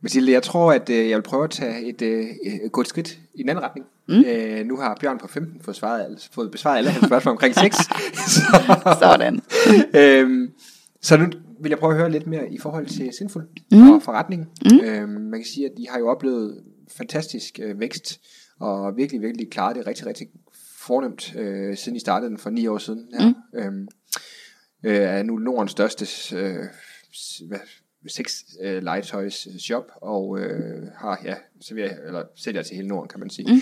Mathilde, jeg tror, at øh, jeg vil prøve at tage et, øh, et godt skridt i den anden retning. Mm. Øh, nu har Bjørn på 15 fået, svaret, alle- fået besvaret alle hans spørgsmål omkring sex. så, Sådan. øhm, så nu vil jeg prøve at høre lidt mere i forhold til Sinful mm. og forretningen. Mm. Øhm, man kan sige, at de har jo oplevet fantastisk øh, vækst, og virkelig, virkelig klaret det rigtig, rigtig fornemt, øh, siden I startede den for ni år siden. Her. Mm. Øhm, øh, er nu Nordens største øh, hvad, sex øh, legetøjs shop, og øh, har, ja, serverer, eller sælger til hele Norden, kan man sige. Mm.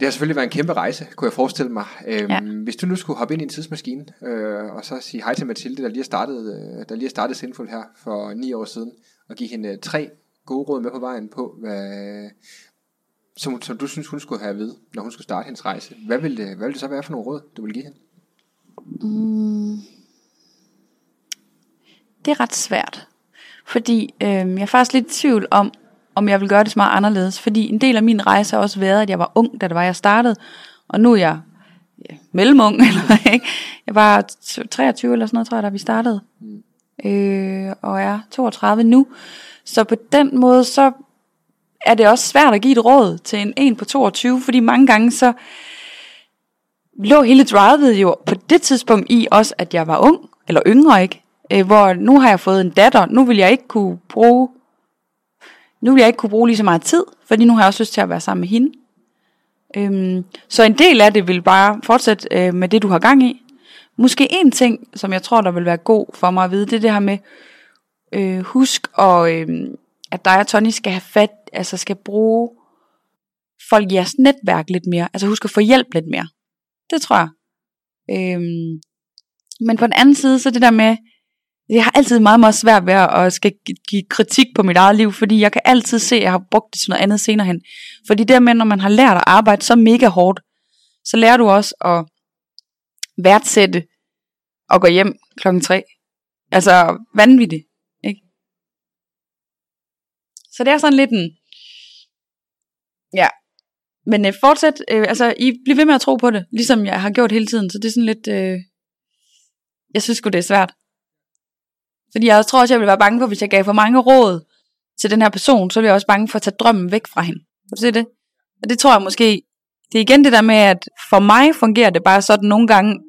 Det har selvfølgelig været en kæmpe rejse, kunne jeg forestille mig. Øhm, Ja. Hvis du nu skulle hoppe ind i en tidsmaskine, øh, og så sige hej til Mathilde, der lige har startet, øh, der lige har startet her for ni år siden, og give hende øh, tre gode råd med på vejen på, hvad, som, som du synes, hun skulle have at vide, når hun skulle starte hendes rejse. Hvad vil det, hvad det så være for nogle råd, du vil give hende? Det er ret svært. Fordi øh, jeg er faktisk lidt i tvivl om, om jeg vil gøre det så meget anderledes. Fordi en del af min rejse har også været, at jeg var ung, da det var, jeg startede. Og nu er jeg ja, mellemung, eller ikke? Jeg var 23 eller sådan noget, tror jeg, da vi startede. Øh, og er 32 nu. Så på den måde, så er det også svært at give et råd til en en på 22, fordi mange gange så lå hele drivet jo på det tidspunkt i også, at jeg var ung, eller yngre ikke, øh, hvor nu har jeg fået en datter, nu vil jeg ikke kunne bruge, nu vil jeg ikke kunne bruge lige så meget tid, fordi nu har jeg også lyst til at være sammen med hende. Øhm, så en del af det vil bare fortsætte øh, med det, du har gang i. Måske en ting, som jeg tror, der vil være god for mig at vide, det er det her med, øh, husk, og, øh, at dig og Tony skal have fat, altså skal bruge folk i jeres netværk lidt mere. Altså husk at få hjælp lidt mere. Det tror jeg. Øhm, men på den anden side, så det der med, jeg har altid meget, meget svært ved at skal gi- give kritik på mit eget liv, fordi jeg kan altid se, at jeg har brugt det til noget andet senere hen. Fordi det med, når man har lært at arbejde så mega hårdt, så lærer du også at værdsætte og gå hjem klokken tre. Altså vanvittigt, ikke? Så det er sådan lidt en, ja, men øh, fortsæt, øh, altså I bliver ved med at tro på det, ligesom jeg har gjort hele tiden, så det er sådan lidt, øh, jeg synes sgu det er svært. Fordi jeg tror også, jeg ville være bange for, hvis jeg gav for mange råd til den her person, så ville jeg også bange for at tage drømmen væk fra hende. Kan du se det? Og det tror jeg måske, det er igen det der med, at for mig fungerer det bare sådan nogle gange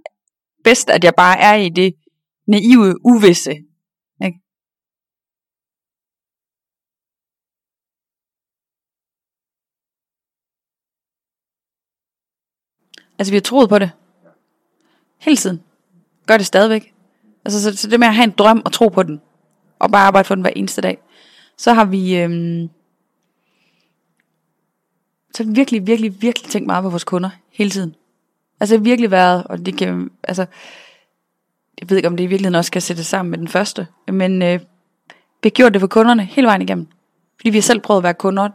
bedst, at jeg bare er i det naive, uvisse. Ikke? Altså vi har troet på det. Hele tiden. Gør det stadigvæk. Altså så, så det med at have en drøm og tro på den. Og bare arbejde for den hver eneste dag. Så har vi... Øhm, så har vi virkelig, virkelig, virkelig tænkt meget på vores kunder. Hele tiden. Altså virkelig været, og det kan, altså, jeg ved ikke om det i virkeligheden også skal sættes sammen med den første, men øh, vi har gjort det for kunderne hele vejen igennem. Fordi vi har selv prøvet at være kunder,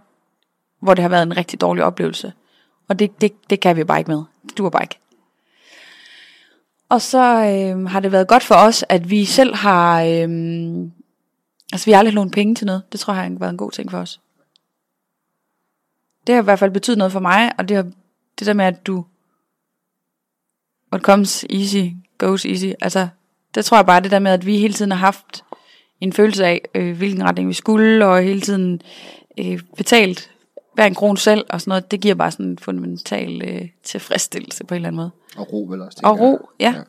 hvor det har været en rigtig dårlig oplevelse. Og det, det, det kan vi bare ikke med. Det duer bare ikke. Og så øh, har det været godt for os, at vi selv har, øh, altså vi har aldrig lånt penge til noget. Det tror jeg har været en god ting for os. Det har i hvert fald betydet noget for mig, og det har det der med, at du, what comes easy, goes easy. Altså, det tror jeg bare, det der med, at vi hele tiden har haft en følelse af, øh, hvilken retning vi skulle, og hele tiden øh, betalt hver en krone selv, og sådan noget, det giver bare sådan en fundamental øh, tilfredsstillelse på en eller anden måde. Og ro vel også, Og ro, ja, Ja.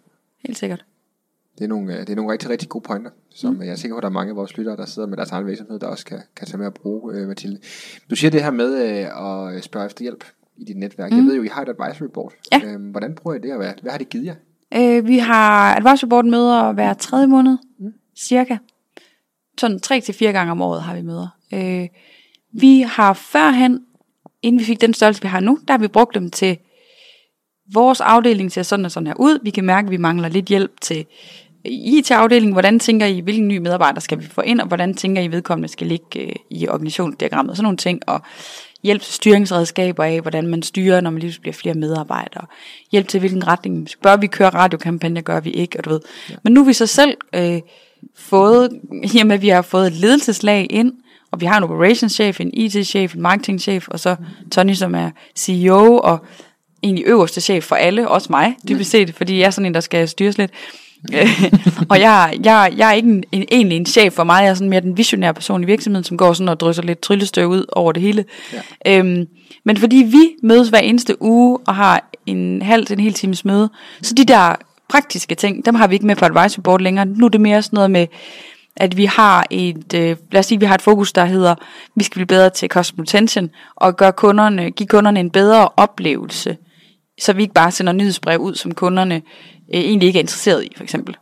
helt sikkert. Det er nogle, øh, det er nogle rigtig, rigtig gode pointer, som mm. jeg er sikker på, at der er mange af vores lyttere, der sidder med deres egen virksomhed, der også kan, kan tage med at bruge, øh, Mathilde. Du siger det her med øh, at spørge efter hjælp i dit netværk. Mm. Jeg ved jo, I har et advisory board. Ja. Øhm, hvordan bruger I det, og hvad, hvad har det givet jer? Øh, vi har advisory board møder hver tredje måned, mm. cirka. Sådan tre til fire gange om året har vi møder. Øh, vi har førhen, inden vi fik den størrelse, vi har nu, der har vi brugt dem til vores afdeling ser sådan og sådan her ud. Vi kan mærke, at vi mangler lidt hjælp til IT-afdelingen. Hvordan tænker I, hvilken ny medarbejder skal vi få ind, og hvordan tænker I, vedkommende skal ligge øh, i organisationsdiagrammet, og sådan nogle ting. Og hjælp til styringsredskaber af, hvordan man styrer, når man lige bliver flere medarbejdere. Hjælp til, hvilken retning. Bør vi køre radiokampagner, gør vi ikke, og du ved. Ja. Men nu har vi så selv øh, fået, at vi har fået et ledelseslag ind, og vi har en operationschef, en IT-chef, en marketingchef, og så Tony, som er CEO, og egentlig øverste chef for alle, også mig, dybest set, fordi jeg er sådan en, der skal styres lidt. og jeg, jeg, jeg er ikke en, en, egentlig en chef for mig, jeg er sådan mere den visionære person i virksomheden, som går sådan og drysser lidt tryllestøv ud over det hele. Ja. Øhm, men fordi vi mødes hver eneste uge og har en halv til en hel times møde, så de der praktiske ting, dem har vi ikke med på advisory board længere. Nu er det mere sådan noget med, at vi har et, øh, lad os sige, vi har et fokus, der hedder, vi skal blive bedre til customer retention, og gøre kunderne, give kunderne en bedre oplevelse, så vi ikke bare sender nyhedsbrev ud, som kunderne øh, egentlig ikke er interesseret i, for eksempel.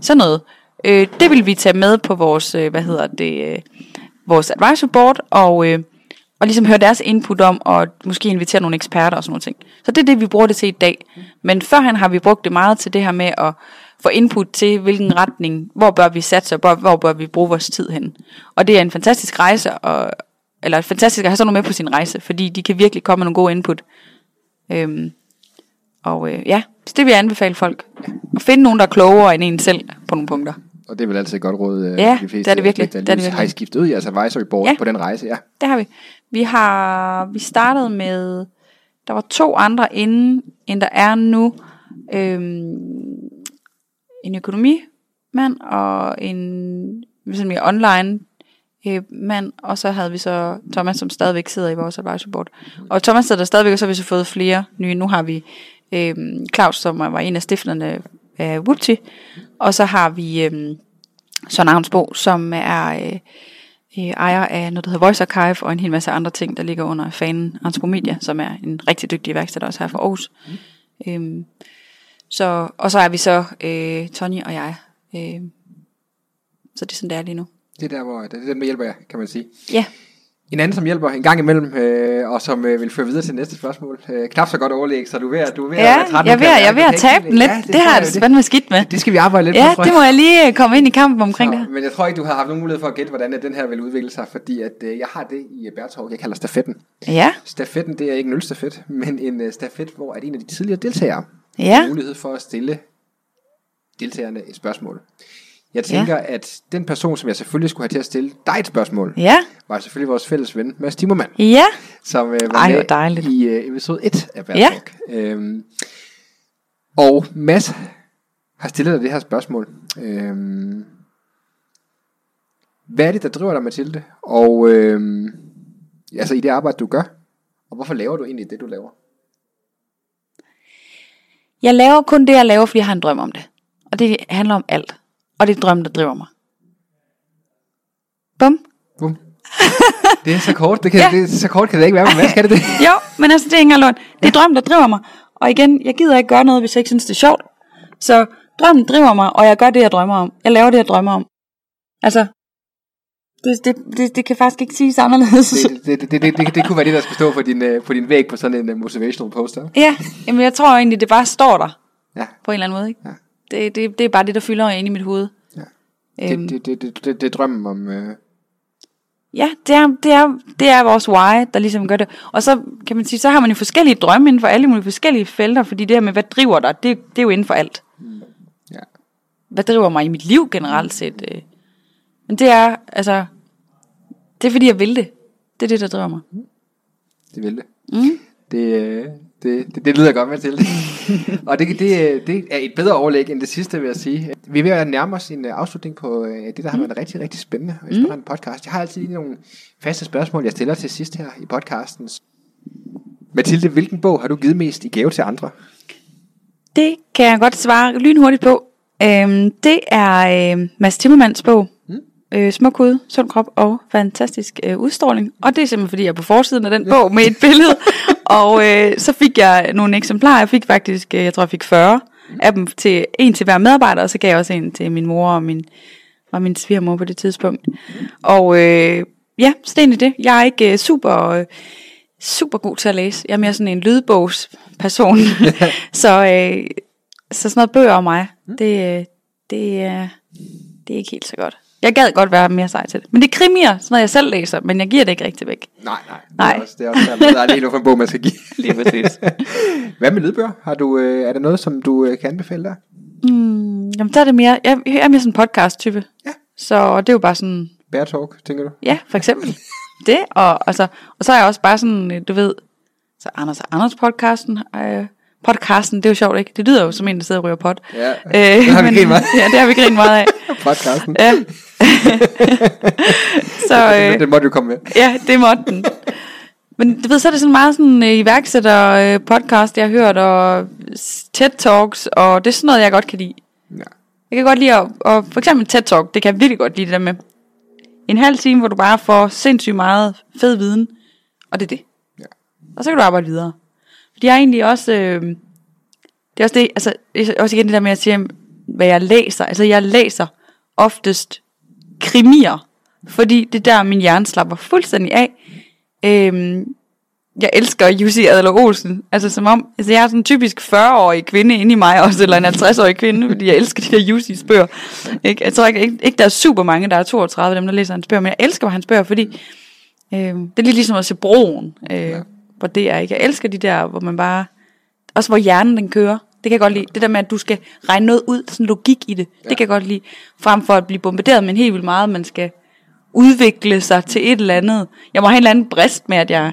Sådan noget. Øh, det vil vi tage med på vores, øh, hvad hedder det, øh, vores advisory board, og, øh, og ligesom høre deres input om, og måske invitere nogle eksperter og sådan noget ting. Så det er det, vi bruger det til i dag. Men førhen har vi brugt det meget til det her med at få input til, hvilken retning, hvor bør vi satse, og hvor, hvor bør vi bruge vores tid hen. Og det er en fantastisk rejse, og, eller fantastisk at have sådan noget med på sin rejse, fordi de kan virkelig komme med nogle gode input. Øhm, og øh, ja, så det vil jeg anbefale folk. At finde nogen, der er klogere end en selv på nogle punkter. Og det er vel altid et godt råd, øh, Ja, de fleste det er det virkelig. der Det er det lige- Har I virkelig. skiftet ud i jeres advisory board Ja. på den rejse? Ja. Det har vi. Vi har vi startede med der var to andre inden end der er nu. Øhm, en økonomimand og en ligesom mere online øh, mand, og så havde vi så Thomas, som stadigvæk sidder i vores advisory board. Og Thomas sidder der stadigvæk, og så har vi så fået flere nye. Nu har vi øh, Claus, som var en af stifterne af Whoopty, og så har vi øh, Søren Avnsbo, som er øh, øh, ejer af noget, der hedder Voice Archive, og en hel masse andre ting, der ligger under fanen Antromedia, som er en rigtig dygtig værksted også her fra Aarhus. Øhm, så, og så er vi så øh, Tony og jeg. Øh, så det er sådan, det er lige nu. Det er der, hvor det er den, der hjælper jer, kan man sige. Ja, En anden, som hjælper en gang imellem, øh, og som øh, vil føre videre til næste spørgsmål. Øh, knap så godt overlæg, så du er ved, du er ved ja at jeg, være træt nu, er ved, jeg er ved at tabe den lidt. Ja, det, tror har jeg, jeg det spændende skidt med. Det skal vi arbejde lidt Ja, på, tror det jeg. må jeg lige øh, komme ind i kampen omkring det. Så, men jeg tror ikke, du har haft nogen mulighed for at gætte, hvordan den her vil udvikle sig, fordi at, øh, jeg har det i Berthold, jeg kalder stafetten. Ja, Stafetten, det er ikke en ølstafet, men en uh, stafet, hvor at en af de tidligere deltagere Ja. mulighed for at stille deltagerne et spørgsmål. Jeg tænker, ja. at den person, som jeg selvfølgelig skulle have til at stille dig et spørgsmål, ja, var selvfølgelig vores fælles ven, Mads Timmermann, ja. som uh, var Ej, med dejligt. i uh, episode 1 af Bad Ja. Øhm, og Mads har stillet dig det her spørgsmål. Øhm, hvad er det, der driver dig, Mathilde? Og øhm, altså i det arbejde, du gør, og hvorfor laver du egentlig det, du laver? Jeg laver kun det, jeg laver, fordi jeg har en drøm om det. Og det handler om alt. Og det er drømmen, der driver mig. Bum. Bum. Det er så kort, det kan, Ja. det, så kort kan det ikke være med Mads, kan det det? Jo, men altså, det er engang løgn. Det er drømmen, der driver mig. Og igen, jeg gider ikke gøre noget, hvis jeg ikke synes, det er sjovt. Så drømmen driver mig, og jeg gør det, jeg drømmer om. Jeg laver det, jeg drømmer om. Altså, det, det, det, det kan faktisk ikke siges anderledes. Det, det, det, det, det, det, det kunne være det, der skulle stå på din, øh, på din væg på sådan en uh, motivational poster. Ja, jamen jeg tror egentlig, det bare står der Ja. på en eller anden måde. Ikke? Ja. Det, det, det er bare det, der fylder inde i mit hoved. Ja. Øhm, Det, det, det, det, det, det er drømmen om... Øh, Ja, det er, det, er, det er vores why, der ligesom gør det. Og så kan man sige, så har man jo forskellige drømme inden for alle mulige forskellige felter, fordi det her med, hvad driver dig, det, det er jo inden for alt. ja. Hvad driver mig i mit liv generelt set? øh. Men det er, altså, det er fordi, jeg vil det. Det er det, der driver mig. Det vil det. Mm. Det, øh, det, det, det lyder godt med til. og det, det, det er et bedre overlæg end det sidste, vil jeg sige. Vi er ved at nærme os en øh, afslutning på øh, det, der har været rigtig, rigtig spændende og inspirerende podcast. Jeg har altid lige nogle faste spørgsmål, jeg stiller til sidst her i podcasten. Mathilde, hvilken bog har du givet mest i gave til andre? Det kan jeg godt svare lynhurtigt på. Øhm, det er øh, Mads Timmermans bog. Mm. Øh, smuk hud, sund krop og fantastisk øh, udstråling. Og det er simpelthen fordi, jeg er på forsiden af den bog med et billede. og øh, så fik jeg nogle eksemplarer. Jeg fik faktisk, øh, jeg tror jeg fik 40 af dem. til En til hver medarbejder, og så gav jeg også en til min mor og min, og min svigermor på det tidspunkt. Og øh, ja, så det er egentlig det. Jeg er ikke øh, super... Øh, super god til at læse. Jeg er mere sådan en lydbogsperson. så, øh, så sådan noget bøger om mig, det, øh, det, det er ikke helt så godt. Jeg gad godt være mere sej til det. Men det er krimier, sådan noget jeg selv læser, men jeg giver det ikke rigtig væk. Nej, nej. Nej. Det er også, det er også der, er lige noget for en bog, man skal give. Lige præcis. Hvad med lydbøger? Har du, øh, er der noget, som du øh, kan anbefale der? mm, jamen, der er det mere, jeg, jeg er mere sådan en podcast-type. Ja. Så det er jo bare sådan, Bear Talk, tænker du? ja, for eksempel. det, og, altså, og så er jeg også bare sådan, øh, du ved, så Anders og Anders podcasten, øh, podcasten, det er jo sjovt, ikke? Det lyder jo som en, der sidder og ryger pot. Ja, Øh, det har vi grinet meget. Ja, det har vi grinet meget af. Podcasten. Ja. så Øh. Den måtte du komme med. ja, det måtte den. Men du ved, så er det sådan meget sådan øh, iværksætter øh, podcast, jeg har hørt, og TED Talks, og det er sådan noget, jeg godt kan lide. Ja. Jeg kan godt lide at, og for eksempel TED Talk, det kan jeg virkelig godt lide det der med. En halv time, hvor du bare får sindssygt meget fed viden, og det er det. Ja. Og så kan du arbejde videre. Fordi jeg er egentlig også, øh, det er også det, altså også igen det der med at sige, hvad jeg læser. Altså jeg læser oftest krimier, fordi det er der, min hjerne slapper fuldstændig af. Øhm, jeg elsker Jussi Adler Olsen, altså som om, altså jeg er sådan en typisk 40-årig kvinde inde i mig også, eller en 50-årig kvinde, fordi jeg elsker de der Jussis bøger. Ikke? Jeg tror ikke, ikke, ikke, der er super mange, der er 32 dem, der læser hans bøger, men jeg elsker hans bøger, fordi øh, det er lidt ligesom at se broen, øh, ja hvor det er, ikke? Jeg elsker de der, hvor man bare, også hvor hjernen den kører, Det kan jeg godt lide. Det der med, at du skal regne noget ud, sådan logik i det. Det kan jeg godt lide. Frem for at blive bombarderet med helt vildt meget, man skal udvikle sig til et eller andet. Jeg må have en eller anden brist med, at jeg,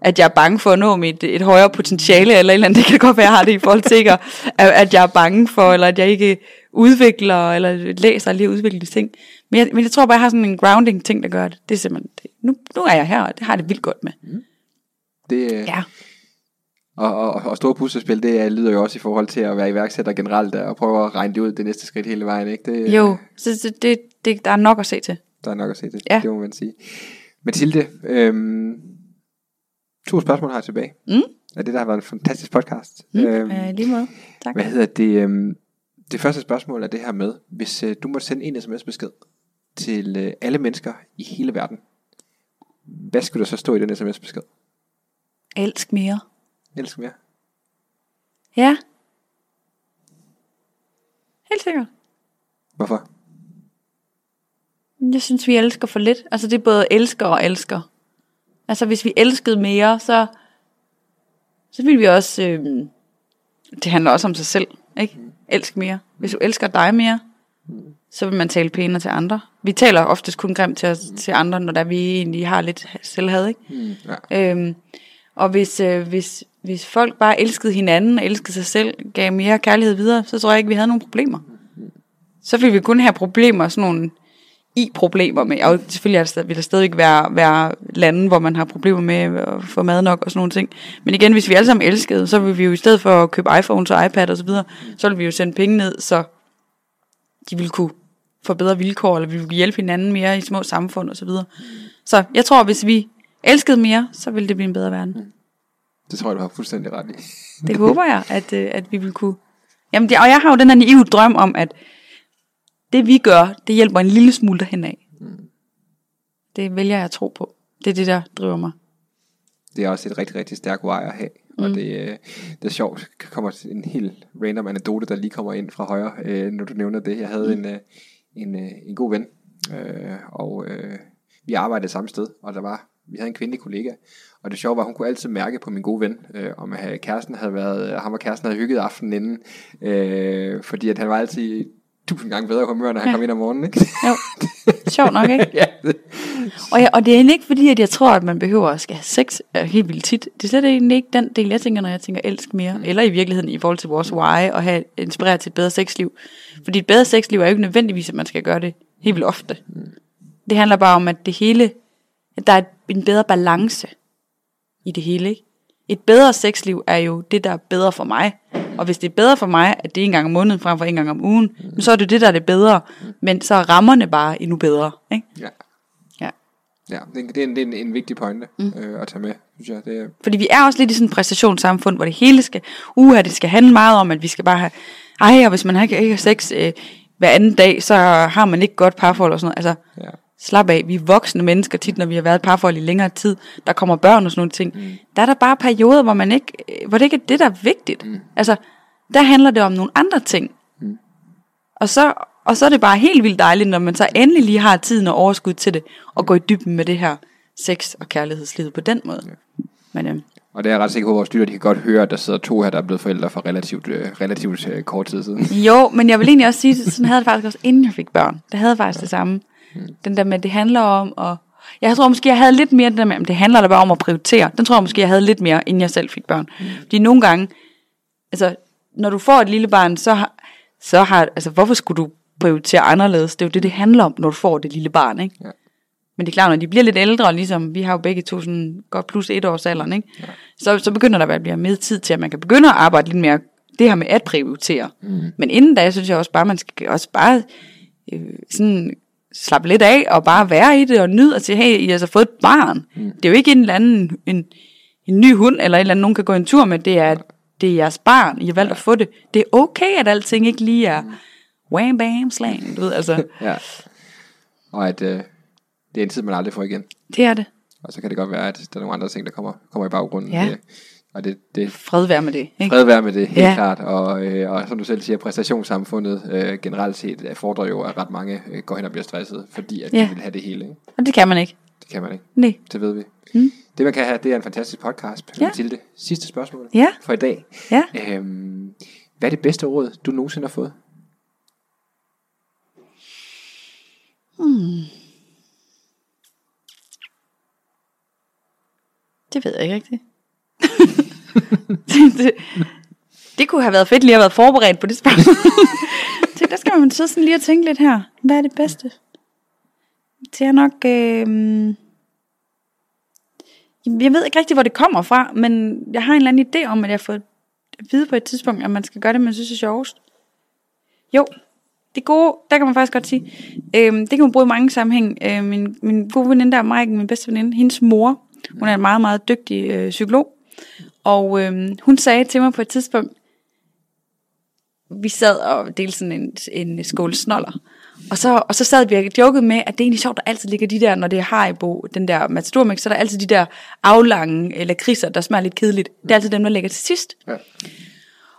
at jeg er bange for at nå mit, et højere potentiale, eller et eller andet. Det kan godt være, jeg har det i forhold til, at, at jeg er bange for, eller at jeg ikke udvikler, eller læser lige udvikle ting. Men jeg, men jeg tror bare, jeg har sådan en grounding ting, der gør det. Det er simpelthen, det. Nu, nu er jeg her, og det har jeg det vildt godt med. Det, øh, Ja. Og, og, og store puslespil, det øh, lyder jo også i forhold til at være iværksætter generelt, og prøve at regne det ud det næste skridt hele vejen, ikke? Det, Jo, så, så det, det, der er nok at se til. Der er nok at se det, Ja. det må man sige. Mathilde, øhm, to spørgsmål har jeg tilbage. Mm. Af det, der har været en fantastisk podcast. Mm, Øhm, øh, lige måde. Tak. Hvad hedder det? Øhm, det første spørgsmål er det her med, hvis øh, du måtte sende en sms-besked til øh, alle mennesker i hele verden, hvad skulle der så stå i den sms-besked? Elsk mere. Elsk mere. Ja. Helt sikkert. Hvorfor? Jeg synes, vi elsker for lidt. Altså, det er både elsker og elsker. Altså, hvis vi elskede mere, så, så ville vi også... Øh, det handler også om sig selv, ikke? Elsk mere. Hvis du elsker dig mere, så vil man tale pænere til andre. Vi taler oftest kun grimt til, os, til andre, når der vi egentlig har lidt selvhad, ikke? Mm, ja. Øhm, og hvis, øh, hvis, hvis folk bare elskede hinanden og elskede sig selv, gav mere kærlighed videre, så tror jeg ikke, vi havde nogen problemer. Så ville vi kun have problemer, sådan nogle i-problemer med, og selvfølgelig vil der stadigvæk være, være lande, hvor man har problemer med at få mad nok og sådan nogle ting. Men igen, hvis vi alle sammen elskede, så ville vi jo i stedet for at købe iPhones og iPad og så videre, så ville vi jo sende penge ned, så de ville kunne få bedre vilkår, eller vi ville hjælpe hinanden mere i små samfund og så videre. Så jeg tror, hvis vi elskede mere, så ville det blive en bedre verden. Det tror jeg, du har fuldstændig ret i. Det håber jeg, at, øh, at vi vil kunne. Jamen, det, og jeg har jo den her naive drøm om, at det vi gør, det hjælper en lille smule derhen af. Det vælger jeg at tro på. Det er det, der driver mig. Det er også et rigtig, rigtig stærkt vej at have. Mm. Og det, øh, det er sjovt. Der kommer en helt random anekdote, der lige kommer ind fra højre, øh, når du nævner det. Jeg havde mm. en, en, en god ven, og vi arbejdede samme sted, og der var, vi havde en kvindelig kollega. Og det sjove var, at hun kunne altid mærke på min gode ven, øh, om at kæresten havde været, ham og kæresten havde hygget aftenen inden, øh, fordi at han var altid tusind gange bedre humør, når han Ja. ja. kom ind om morgenen. Ikke? Jo, sjovt nok, ikke? ja, Og, jeg, og det er egentlig ikke fordi, at jeg tror, at man behøver at skal have sex øh, helt vildt tit. Det er slet egentlig ikke den del, jeg tænker, når jeg tænker elsk mere. Mm. Eller i virkeligheden i forhold til vores why, og have inspireret til et bedre sexliv. Fordi et bedre sexliv er jo ikke nødvendigvis, at man skal gøre det helt vildt ofte. Mm. Det handler bare om, at det hele, at der er en bedre balance i det hele, ikke? Et bedre sexliv er jo det, der er bedre for mig. Og hvis det er bedre for mig, at det er en gang om måneden frem for en gang om ugen, mm. så er det det, der er det bedre. Men så er rammerne bare endnu bedre, ikke? ja. Ja. Ja, det, er en, det er en, en vigtig pointe mm. øh, at tage med, synes jeg. Det, er- Fordi vi er også lidt i sådan et præstationssamfund, hvor det hele skal, uha, det skal handle meget om, at vi skal bare have, ej, og hvis man ikke, ikke har sex øh, hver anden dag, så har man ikke godt parforhold og sådan noget. Altså, ja. Slap af, vi er voksne mennesker tit, når vi har været parforhold i længere tid, der kommer børn og sådan nogle ting. Mm. Der er der bare perioder, hvor, man ikke, øh, hvor det ikke er det, der er vigtigt. Mm. Altså, der handler det om nogle andre ting. Mm. Og, så, og så er det bare helt vildt dejligt, når man så endelig lige har tiden og overskud til det, og gå i dybden med det her sex- og kærlighedslivet på den måde. Ja. Men øhm, Og det er jeg ret sikker på, at vores lytter, de kan godt høre, at der sidder to her, der er blevet forældre for relativt, øh, relativt øh, kort tid siden. Jo, men jeg vil egentlig også sige, sådan havde det faktisk også, inden jeg fik børn. Det havde faktisk det samme. Den der med, at det handler om at... Jeg tror måske, jeg havde lidt mere den der med, at det handler da bare om at prioritere. Den tror jeg måske, jeg havde lidt mere, inden jeg selv fik børn. Fordi nogle gange, altså, når du får et lille barn, så har, så har, altså, hvorfor skulle du prioritere anderledes? Det er jo det, det handler om, når du får det lille barn, ikke? Ja. Men det er klart, når de bliver lidt ældre, ligesom vi har jo begge to sådan godt plus et års alderen, ikke? Ja. Så, så begynder der at blive mere tid til, at man kan begynde at arbejde lidt mere det her med at prioritere. Mm. Men inden da, synes jeg også bare, man skal også bare øh, sådan slappe lidt af og bare være i det og nyde og sige, hey, I har altså fået et barn. Mm. Det er jo ikke en eller anden, en, en ny hund eller en eller anden, nogen kan gå en tur med. Det er, det er jeres barn. I har valgt at få det. Det er okay, at alting ikke lige er wham bam slang. Du ved, altså, Ja. Og at øh, det er en tid, man aldrig får igen. det er det. Og så kan det godt være, at der er nogle andre ting, der kommer, kommer i baggrunden. Ja. Det, og det, det Fred være med det. Ikke? fred være med det, helt Ja. klart. Og, øh, og som du selv siger, præstationssamfundet øh, generelt set øh, fordrer jo, at ret mange øh, går hen og bliver stresset, fordi at Ja. de vil have det hele. Ikke? Og det kan man ikke. Det kan man ikke. Nej. Det ved vi. Mm. Det man kan have, det er en fantastisk podcast. Ja. Mathilde, sidste spørgsmål Ja. for i dag. Ja. Øhm, Hvad er det bedste råd, du nogensinde har fået? Det ved jeg ikke rigtigt. det, det, kunne have været fedt lige at have været forberedt på det spørgsmål. Så der skal man så sådan lige og tænke lidt her. Hvad er det bedste? Det er nok... Øh, jeg ved ikke rigtig, hvor det kommer fra, men jeg har en eller anden idé om, at jeg har fået at vide på et tidspunkt, at man skal gøre det, man synes er sjovest. Jo, det gode, der kan man faktisk godt sige, øh, det kan man bruge i mange sammenhæng. Øh, min, min gode veninde der, Maiken, min bedste veninde, hendes mor, hun er en meget, meget dygtig øh, psykolog, og øh, hun sagde til mig på et tidspunkt, vi sad og delte sådan en, en skål snoller. Og så, og så sad vi og jokede med, at det er egentlig sjovt, der altid ligger de der, når det er Haribo, den der matadormix, så er der altid de der aflange eller kriser, der smager lidt kedeligt. Det er altid dem, der ligger til sidst. Ja.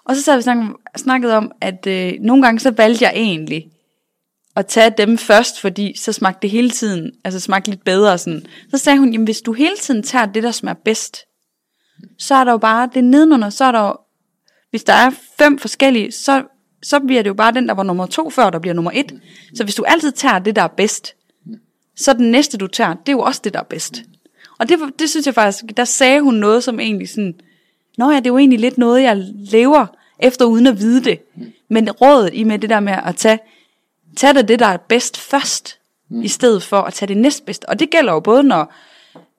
Og så sad vi snakket, snakket om, at øh, nogle gange så valgte jeg egentlig at tage dem først, fordi så smagte det hele tiden, altså smagte lidt bedre. Sådan. Så sagde hun, jamen hvis du hele tiden tager det, der smager bedst, så er der jo bare det nedenunder, så er der jo, hvis der er fem forskellige, så, så bliver det jo bare den, der var nummer to før, der bliver nummer et. Så hvis du altid tager det, der er bedst, så den næste, du tager, det er jo også det, der er bedst. Og det, det synes jeg faktisk, der sagde hun noget, som egentlig sådan, Nå ja, det er jo egentlig lidt noget, jeg lever efter, uden at vide det. Men rådet i med det der med at tage, tage det, det der er bedst først, i stedet for at tage det næstbedste. Og det gælder jo både, når,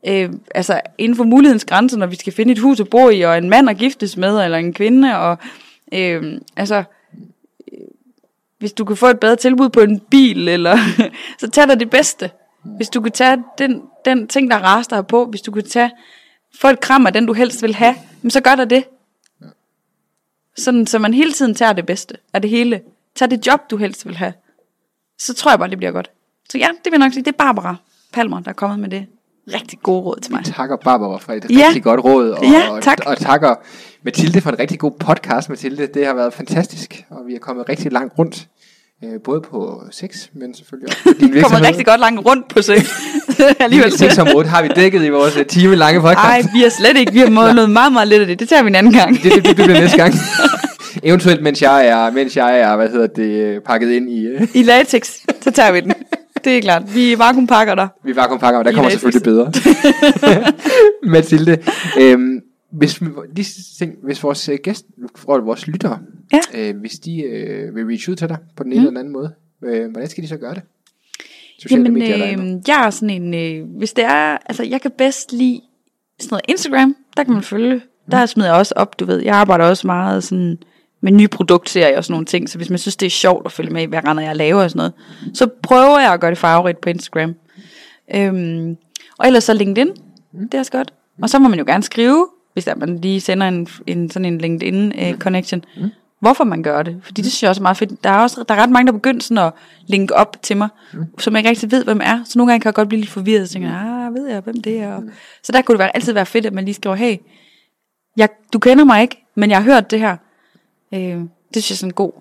øh, altså inden for mulighedens grænser, når vi skal finde et hus at bo i, og en mand at giftes med, eller en kvinde, og øh, altså, øh, hvis du kan få et bedre tilbud på en bil, eller så tag dig det bedste. Hvis du kan tage den, den ting, der raster her på, hvis du kan tage, få et kram af den, du helst vil have, så gør der det. Sådan, så man hele tiden tager det bedste af det hele. Tag det job, du helst vil have. Så tror jeg bare, det bliver godt. Så ja, det vil jeg nok sige, det er Barbara Palmer, der er kommet med det rigtig gode råd til mig. takker Barbara for et Ja. rigtig godt råd, og, Ja, tak. og, og takker Mathilde for en rigtig god podcast, Mathilde. Det har været fantastisk, og vi er kommet rigtig langt rundt. Øh, både på sex, men selvfølgelig også på din kommer virksomhed. rigtig godt langt rundt på. Hele Alligevel. sexområdet har vi dækket i vores øh, time lange podcast. Ej, vi har slet ikke. Vi har målet meget, meget lidt af det. Det tager vi en anden gang. Det, det, det bliver næste gang. Eventuelt, mens jeg er, mens jeg er, hvad hedder det, øh, pakket ind i, øh, I latex, så tager vi den. Det er klart. Vi vakuumpakker der. vi vakuumpakker, og der I kommer selvfølgelig bedre. Mathilde, øhm, hvis, vi- lige ting, hvis vores øh, gæst, og vores lyttere, Ja. øh, hvis de øh, vil reach ud til dig på den ene eller den anden måde, øh, hvordan skal de så gøre det? Sociale Jamen, medier eller øh, jeg er sådan en, øh, hvis det er, altså jeg kan bedst lide sådan noget Instagram, der kan man følge. Der smider jeg også op, du ved. Jeg arbejder også meget sådan med nye produktserier og sådan nogle ting, så hvis man synes, det er sjovt at følge med i, hvad render jeg laver og sådan noget, så prøver jeg at gøre det farverigt på Instagram. Øhm, og ellers så LinkedIn, det er også godt. Og så må man jo gerne skrive, hvis der man lige sender en, en sådan en LinkedIn uh, connection, hvorfor man gør det. Fordi det synes jeg også er meget fedt. Der er også der er ret mange, der begynder sådan at linke op til mig, som jeg ikke rigtig ved, hvem er. Så nogle gange kan jeg godt blive lidt forvirret, og tænker, ah, ved jeg, hvem det er? Og, så der kunne det være, altid være fedt, at man lige skriver, hey, jeg, du kender mig ikke, men jeg har hørt det her. Øh, det synes jeg er sådan en god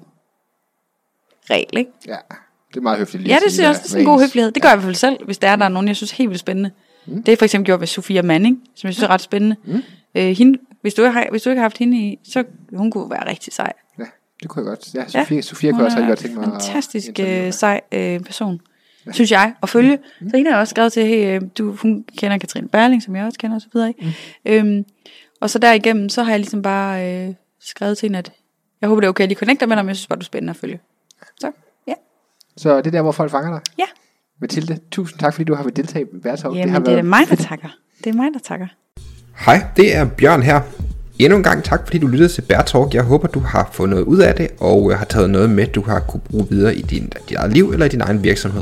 regel, ikke? Ja, det er meget høfligt lige Ja, det synes jeg også, det er sådan en god høflighed. Det gør jeg i hvert fald selv, hvis der er, der er nogen, jeg synes er helt vildt spændende. Mm. Det er for eksempel gjort ved Sofia Manning, som jeg synes er ret spændende. Mm. Øh, hende, hvis, du ikke har, hvis du ikke har haft hende i, så hun kunne være rigtig sej. Ja, det kunne jeg godt. Ja, Sofie, ja, Sofia kunne også rigtig godt tænke mig. fantastisk øh, sej øh, person, ja. synes jeg, at følge. Mm. Så hende har jeg også skrevet til, hey, øh, du, hun kender Katrine Berling, som jeg også kender og så videre. Ikke? Mm. Øhm, og så derigennem, så har jeg ligesom bare øh, skrevet til hende, at jeg håber, det er okay, at lige connecter med dig, men jeg synes bare, du er spændende at følge. Så, ja. Så det er der, hvor folk fanger dig. Ja. Mathilde, tusind tak, fordi du har været deltaget i Bærtalk. Jamen, har det, det er været mig, der takker. Det er mig, der takker. Hej, det er Bjørn her. Endnu en gang tak, fordi du lyttede til Bear Talk. Jeg håber, du har fået noget ud af det, og øh, har taget noget med, du har kunne bruge videre i din, dit eget liv eller i din egen virksomhed.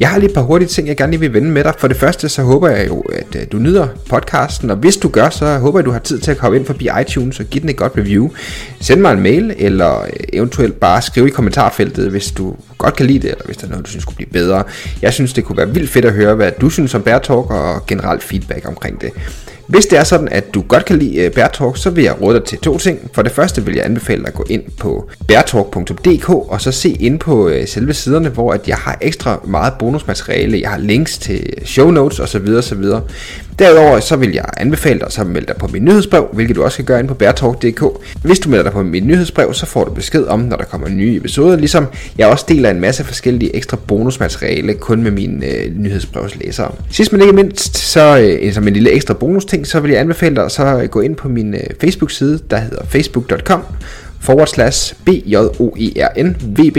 Jeg har lige et par hurtige ting, jeg gerne lige vil vende med dig. For det første, så håber jeg jo, at øh, du nyder podcasten, og hvis du gør, så håber jeg, du har tid til at komme ind forbi iTunes og give den et godt review. Send mig en mail, eller øh, eventuelt bare skriv i kommentarfeltet, hvis du godt kan lide det, eller hvis der er noget, du synes kunne blive bedre. Jeg synes, det kunne være vildt fedt at høre, hvad du synes om Bear Talk, og generelt feedback omkring det. Hvis det er sådan, at du godt kan lide Bærtalk, Bear Talk, så vil jeg råde dig til to ting. For det første vil jeg anbefale dig at gå ind på beartalk.dk og så se ind på øh, selve siderne, hvor at jeg har ekstra meget bonusmateriale. Jeg har links til show notes osv. osv. Derudover så vil jeg anbefale dig at melde dig på min nyhedsbrev, hvilket du også kan gøre ind på bærtalk.dk. Hvis du melder dig på mit nyhedsbrev, så får du besked om, når der kommer nye episoder, ligesom jeg også deler en masse forskellige ekstra bonusmateriale kun med mine øh, nyhedsbrevslæsere. Sidst men ikke mindst, så øh, som en lille ekstra bonus ting, så vil jeg anbefale dig så at gå ind på min øh, Facebook-side, der hedder facebook.com forward slash B-J-O-E-R-N-V-B,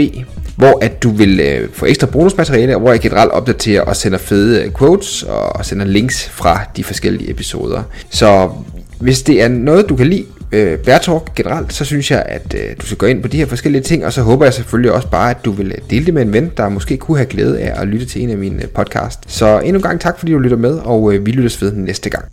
hvor at du vil øh, få ekstra bonusmateriale, hvor jeg generelt opdaterer og sender fede øh, quotes og sender links fra de forskellige episoder. Så hvis det er noget, du kan lide, øh, Bærtalk generelt, så synes jeg, at øh, du skal gå ind på de her forskellige ting, og så håber jeg selvfølgelig også bare, at du vil øh, dele det med en ven, der måske kunne have glæde af at lytte til en af mine podcasts. podcast. Så endnu en gang tak, fordi du lytter med, og øh, vi lyttes ved næste gang.